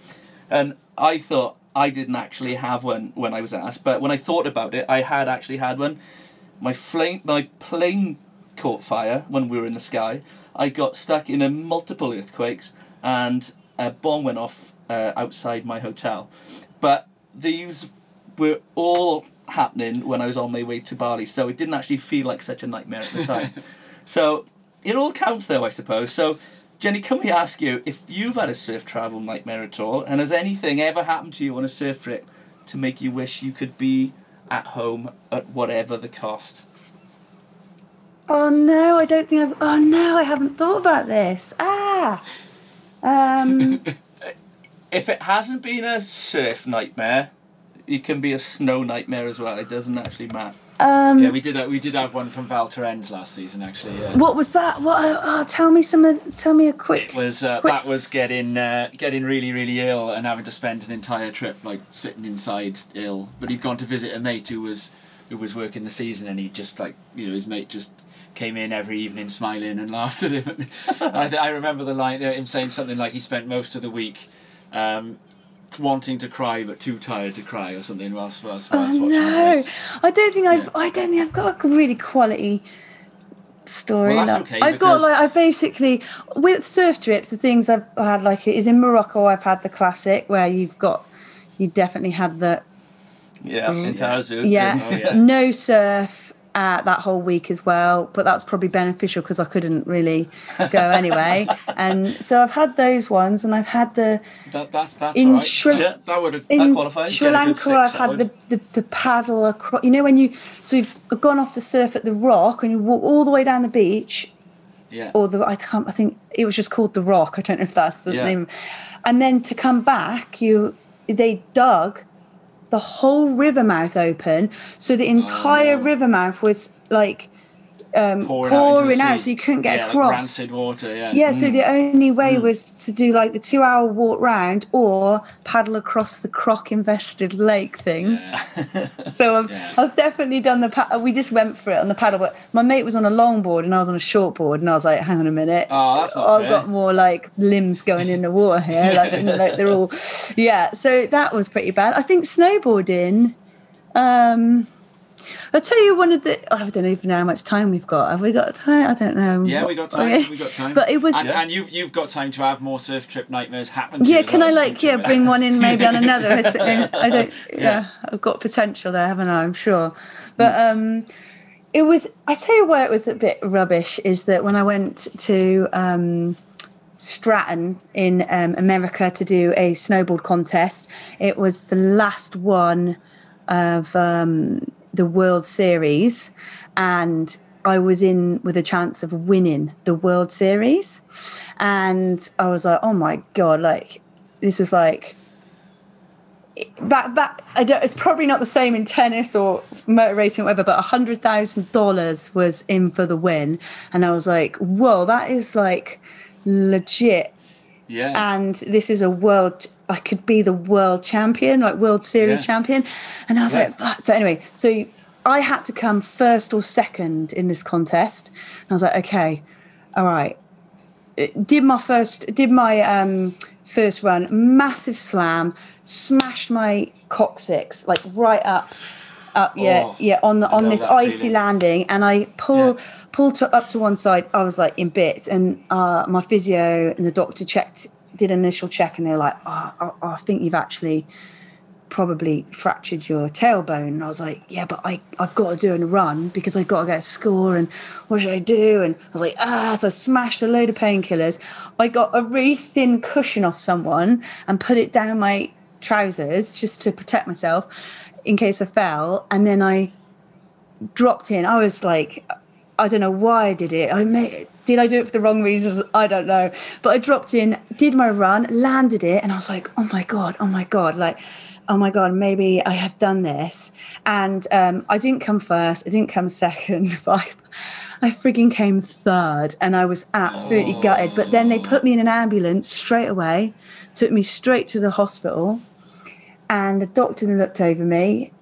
And I thought I didn't actually have one when I was asked, but when I thought about it, I had actually had one. My flame, my plane caught fire when we were in the sky. I got stuck in a multiple earthquakes, and a bomb went off uh, outside my hotel. But these were all happening when I was on my way to Bali, so it didn't actually feel like such a nightmare at the time. so it all counts, though, I suppose. So, Jenny, can we ask you if you've had a surf travel nightmare at all, and has anything ever happened to you on a surf trip to make you wish you could be at home at whatever the cost? Oh no, I don't think I've. Oh no, I haven't thought about this. Ah. Um. If it hasn't been a surf nightmare, it can be a snow nightmare as well. It doesn't actually matter. Um, Yeah, we did. uh, We did have one from Val Thorens last season, actually. Yeah. what was that? What? Uh, oh, tell me some. Tell me a quick. It was uh, Quick- that was getting uh, getting really really ill and having to spend an entire trip like sitting inside ill. But he'd gone to visit a mate who was who was working the season, and he just like you know his mate just came in every evening smiling and laughed at him. I, I remember the line uh, him saying something like he spent most of the week. Um, wanting to cry but too tired to cry or something whilst whilst, Oh watching no! I don't think I've. Yeah. I don't think I've got a really quality story. Well, like- okay, I've got like I've basically with surf trips. The things I've had like is in Morocco. I've had the classic where you've got. You definitely had the Yeah, Taghazout. yeah, Oh, yeah. no surf uh, that whole week as well. But that's probably beneficial because I couldn't really go anyway. and so I've had those ones, and I've had the That, that's that's in all right. Sri Yeah. that would have in qualifies. Sri Get a Lanka, I've had the, the, the paddle across. You know when you so we've gone off to surf at the rock and you walk all the way down the beach, yeah. or the I can't. I think it was just called the rock. I don't know if that's the Yeah. name. And then to come back, you they dug the whole river mouth open, so the entire Oh, river mouth was like pouring, pouring out, out, so you couldn't get yeah, like across. rancid water. Yeah. Yeah, so the only way Mm. was to do like the two hour walk round or paddle across the croc infested lake thing. so I've, Yeah. I've definitely done the paddle. We just went for it on the paddle, but my mate was on a longboard and I was on a shortboard, and I was like, hang on a minute. Oh, that's not I've fair. got more like limbs going in the water here. Like, like they're all, yeah. So that was pretty bad. I think snowboarding. Um, I'll tell you one of the. I don't even know how much time we've got. Have we got time? I don't know. Yeah, we got time. Okay. We got time. But it was. And, and you've you've got time to have more surf trip nightmares happen. To Yeah, can I like yeah bring one in maybe on another? I don't. Yeah, Yeah. I've got potential there, haven't I? I'm sure. But um, it was. I tell you why it was a bit rubbish is that when I went to um, Stratton in um, America to do a snowboard contest, it was the last one of um, the World Series, and I was in with a chance of winning the World Series, and I was like, oh my god, like this was like. Back, back, I don't, it's probably not the same in tennis or motor racing or whatever, but hundred thousand dollars was in for the win, and I was like, "Whoa, that is like legit." Yeah. and this is a world I could be the world champion, like World Series Yeah. champion. And I was Yeah. like, "Fuck." so anyway, so I had to come first or second in this contest. And I was like, okay, all right. Did my first, did my um, first run, massive slam, smashed my coccyx like right up, up, yeah, Oh, yeah, on the on this icy feeling. landing, and I pull Yeah. pulled to, up to one side. I was like in bits, and uh, my physio and the doctor checked, did an initial check, and they're like, oh, I, I think you've actually probably fractured your tailbone. And I was like, yeah, but I, I've got to do a run because I've got to get a score and what should I do? And I was like, ah, so I smashed a load of painkillers. I got a really thin cushion off someone and put it down my trousers just to protect myself in case I fell. And then I dropped in. I was like, I don't know why I did it. I did I do it for the wrong reasons? I don't know. But I dropped in, did my run, landed it, and I was like, oh my god, oh my god, like, oh my god, maybe I have done this. And um, I didn't come first. I didn't come second. But I, I frigging came third, and I was absolutely gutted. But then they put me in an ambulance straight away, took me straight to the hospital, and the doctor looked over me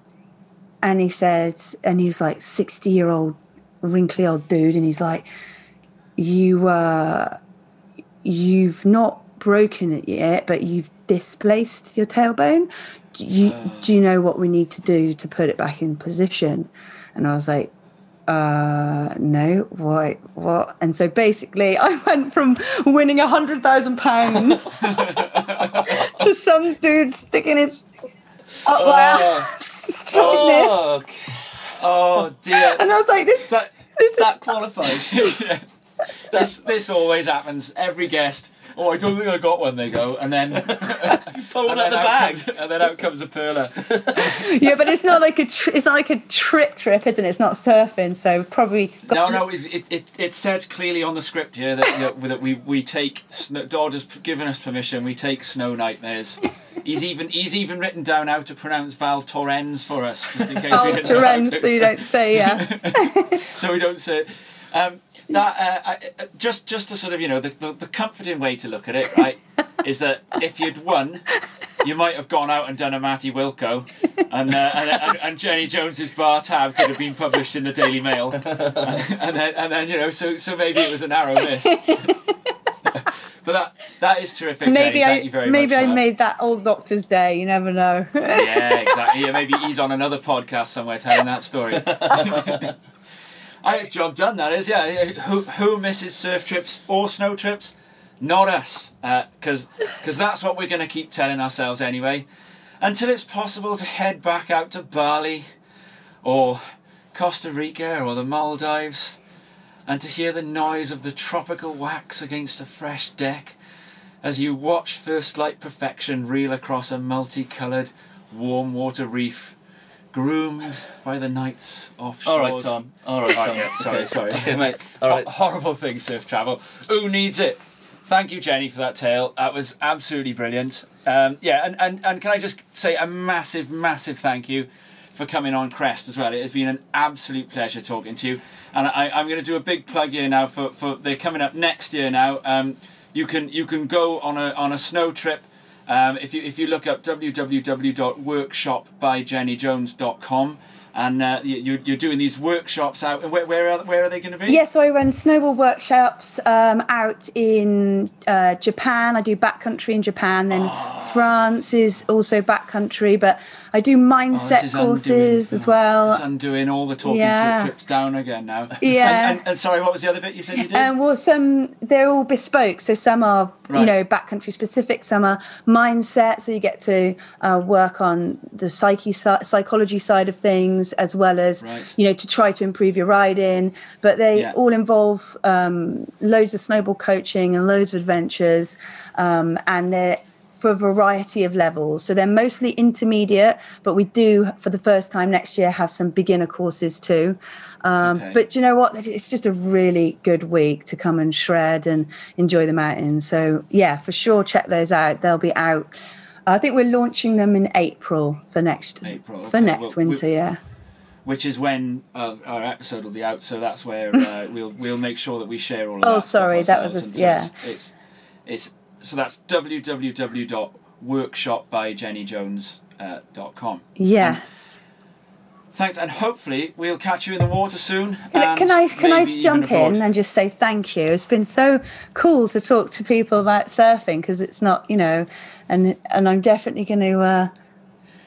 and he said, and he was like 60 year old, wrinkly old dude, and he's like, you, uh, you've not broken it yet, but you've displaced your tailbone. Do you, do you know what we need to do to put it back in position? And I was like, uh, no, what, what? And so basically, I went from winning a hundred thousand pounds to some dude sticking his up my ass. Oh, oh dear. And I was like, this, That, this is that qualifies. Yeah. This this always happens. Every guest. Oh, I don't think I got one. They go, and then you Pull one out then the out bag. comes- and then out comes a perler. yeah, but it's not like a tri- it's not like a trip trip, isn't it? It's not surfing, so probably No, no, it, it, it, it says clearly on the script here that, that, that we, we take, snow, Dodd has given us permission, we take snow nightmares, He's even he's even written down how to pronounce Val Thorens for us, just in case we didn't know how Torrens, so you don't say yeah. so we don't say it. Um, that uh, I, uh, just just to sort of you know the, the, the comforting way to look at it, right, is that if you'd won, you might have gone out and done a Matty Wilko, and uh, and, and, and Jenny Jones's bar tab could have been published in the Daily Mail, and, and then and then you know so so maybe it was a narrow miss. but that that is terrific. maybe Jenny. I you very maybe I that. made that old doctor's day. You never know. Yeah, exactly. Yeah, maybe he's on another podcast somewhere telling that story. I job done. That is, yeah. Who who misses surf trips or snow trips? Not us, uh, because because that's what we're going to keep telling ourselves anyway, until it's possible to head back out to Bali, or Costa Rica or the Maldives, and to hear the noise of the tropical wax against a fresh deck as you watch First Light Perfection reel across a multicoloured warm water reef, groomed by the knights offshore. All right, Tom. All right, Tom. yeah, sorry, Okay. sorry. Okay, mate. All right. Ho- horrible thing, surf travel. Who needs it? Thank you, Jenny, for that tale. That was absolutely brilliant. Um, yeah, and, and, and can I just say a massive, massive thank you for coming on Crest as well. It has been an absolute pleasure talking to you. And I, I'm going to do a big plug here now for, for they're coming up next year now. Um, you can you can go on a on a snow trip. Um, if you if you look up www.workshopbyjennyjones.com and uh, you, you're, you're doing these workshops out. And where where are, where are they going to be? Yeah, so I run snowboard workshops um, out in uh, Japan. I do backcountry in Japan. Then France is also backcountry, but I do Oh, mindset is courses undoing- as well. It's undoing all the talking Yeah. trips down again now. Yeah. And, and, and sorry, what was the other bit you said you did? Um, well, some they're all bespoke. So some are, Right. you know, backcountry specific. Some are mindset. So you get to uh, work on the psyche, psychology side of things, as well as Right. you know to try to improve your riding. But they Yeah. all involve um, loads of snowboard coaching and loads of adventures, um, and they're for a variety of levels. So they're mostly intermediate, but we do for the first time next year have some beginner courses too. Um, Okay. But you know what? It's just a really good week to come and shred and enjoy the mountains. So yeah, for sure, check those out. They'll be out. I think we're launching them in April for next April, for next Well, we- winter. yeah. Which is when uh, our episode will be out, so that's where uh, we'll we'll make sure that we share all of Oh, that. stuff sorry, that was a- yeah. It's, it's it's so that's www.workshopbyjennyjones.com. Yes. Thanks, and hopefully we'll catch you in the water soon. Can, I- and can I can I jump in and just say thank you? It's been so cool to talk to people about surfing because it's not you know, and and I'm definitely going to. Uh,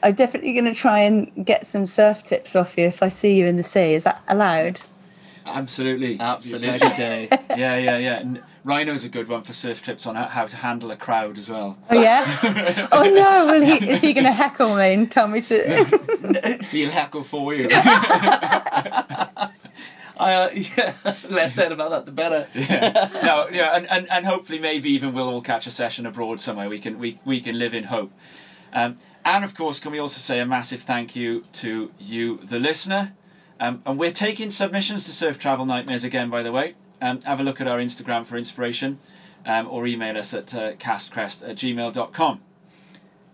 I'm definitely going to try and get some surf tips off you if I see you in the sea. Is that allowed? Absolutely, Absolutely, Jenny. yeah, yeah, yeah. And Rhino's a good one for surf trips on how, how to handle a crowd as well. Oh yeah. oh no! Well, he, is he going to heckle me and tell me to? He'll heckle for you. I, uh, yeah, less said about that, the better. no, yeah, and, and, and hopefully maybe even we'll all catch a session abroad somewhere. We can we, we can live in hope. Um, and of course, can we also say a massive thank you to you, the listener. Um, and we're taking submissions to Surf Travel Nightmares again, by the way. Um, have a look at our Instagram for inspiration, um, or email us at uh, castcrest at gmail.com.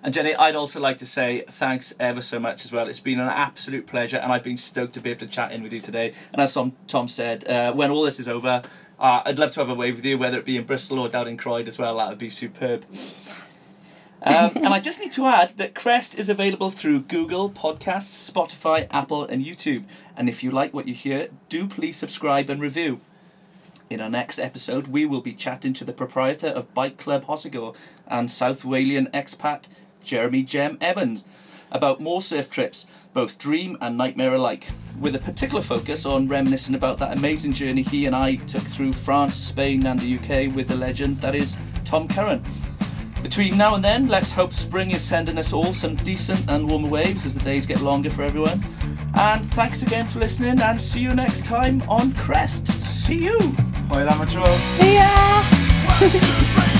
And Jenny, I'd also like to say thanks ever so much as well. It's been an absolute pleasure, and I've been stoked to be able to chat in with you today. And as Tom, Tom said, uh, when all this is over, uh, I'd love to have a wave with you, whether it be in Bristol or down in Croyde as well. That would be superb. Um, and I just need to add that Crest is available through Google Podcasts, Spotify, Apple, and YouTube. And if you like what you hear, do please subscribe and review. In our next episode, we will be chatting to the proprietor of Bike Club Hossegor and South Walian expat Jeremy Jem Evans about more surf trips, both dream and nightmare alike, with a particular focus on reminiscing about that amazing journey he and I took through France, Spain, and the UK with the legend that is Tom Curren. Between now and then, let's hope spring is sending us all some decent and warmer waves as the days get longer for everyone. And thanks again for listening, and see you next time on Crest. See you! Hwyl am y tro. yeah.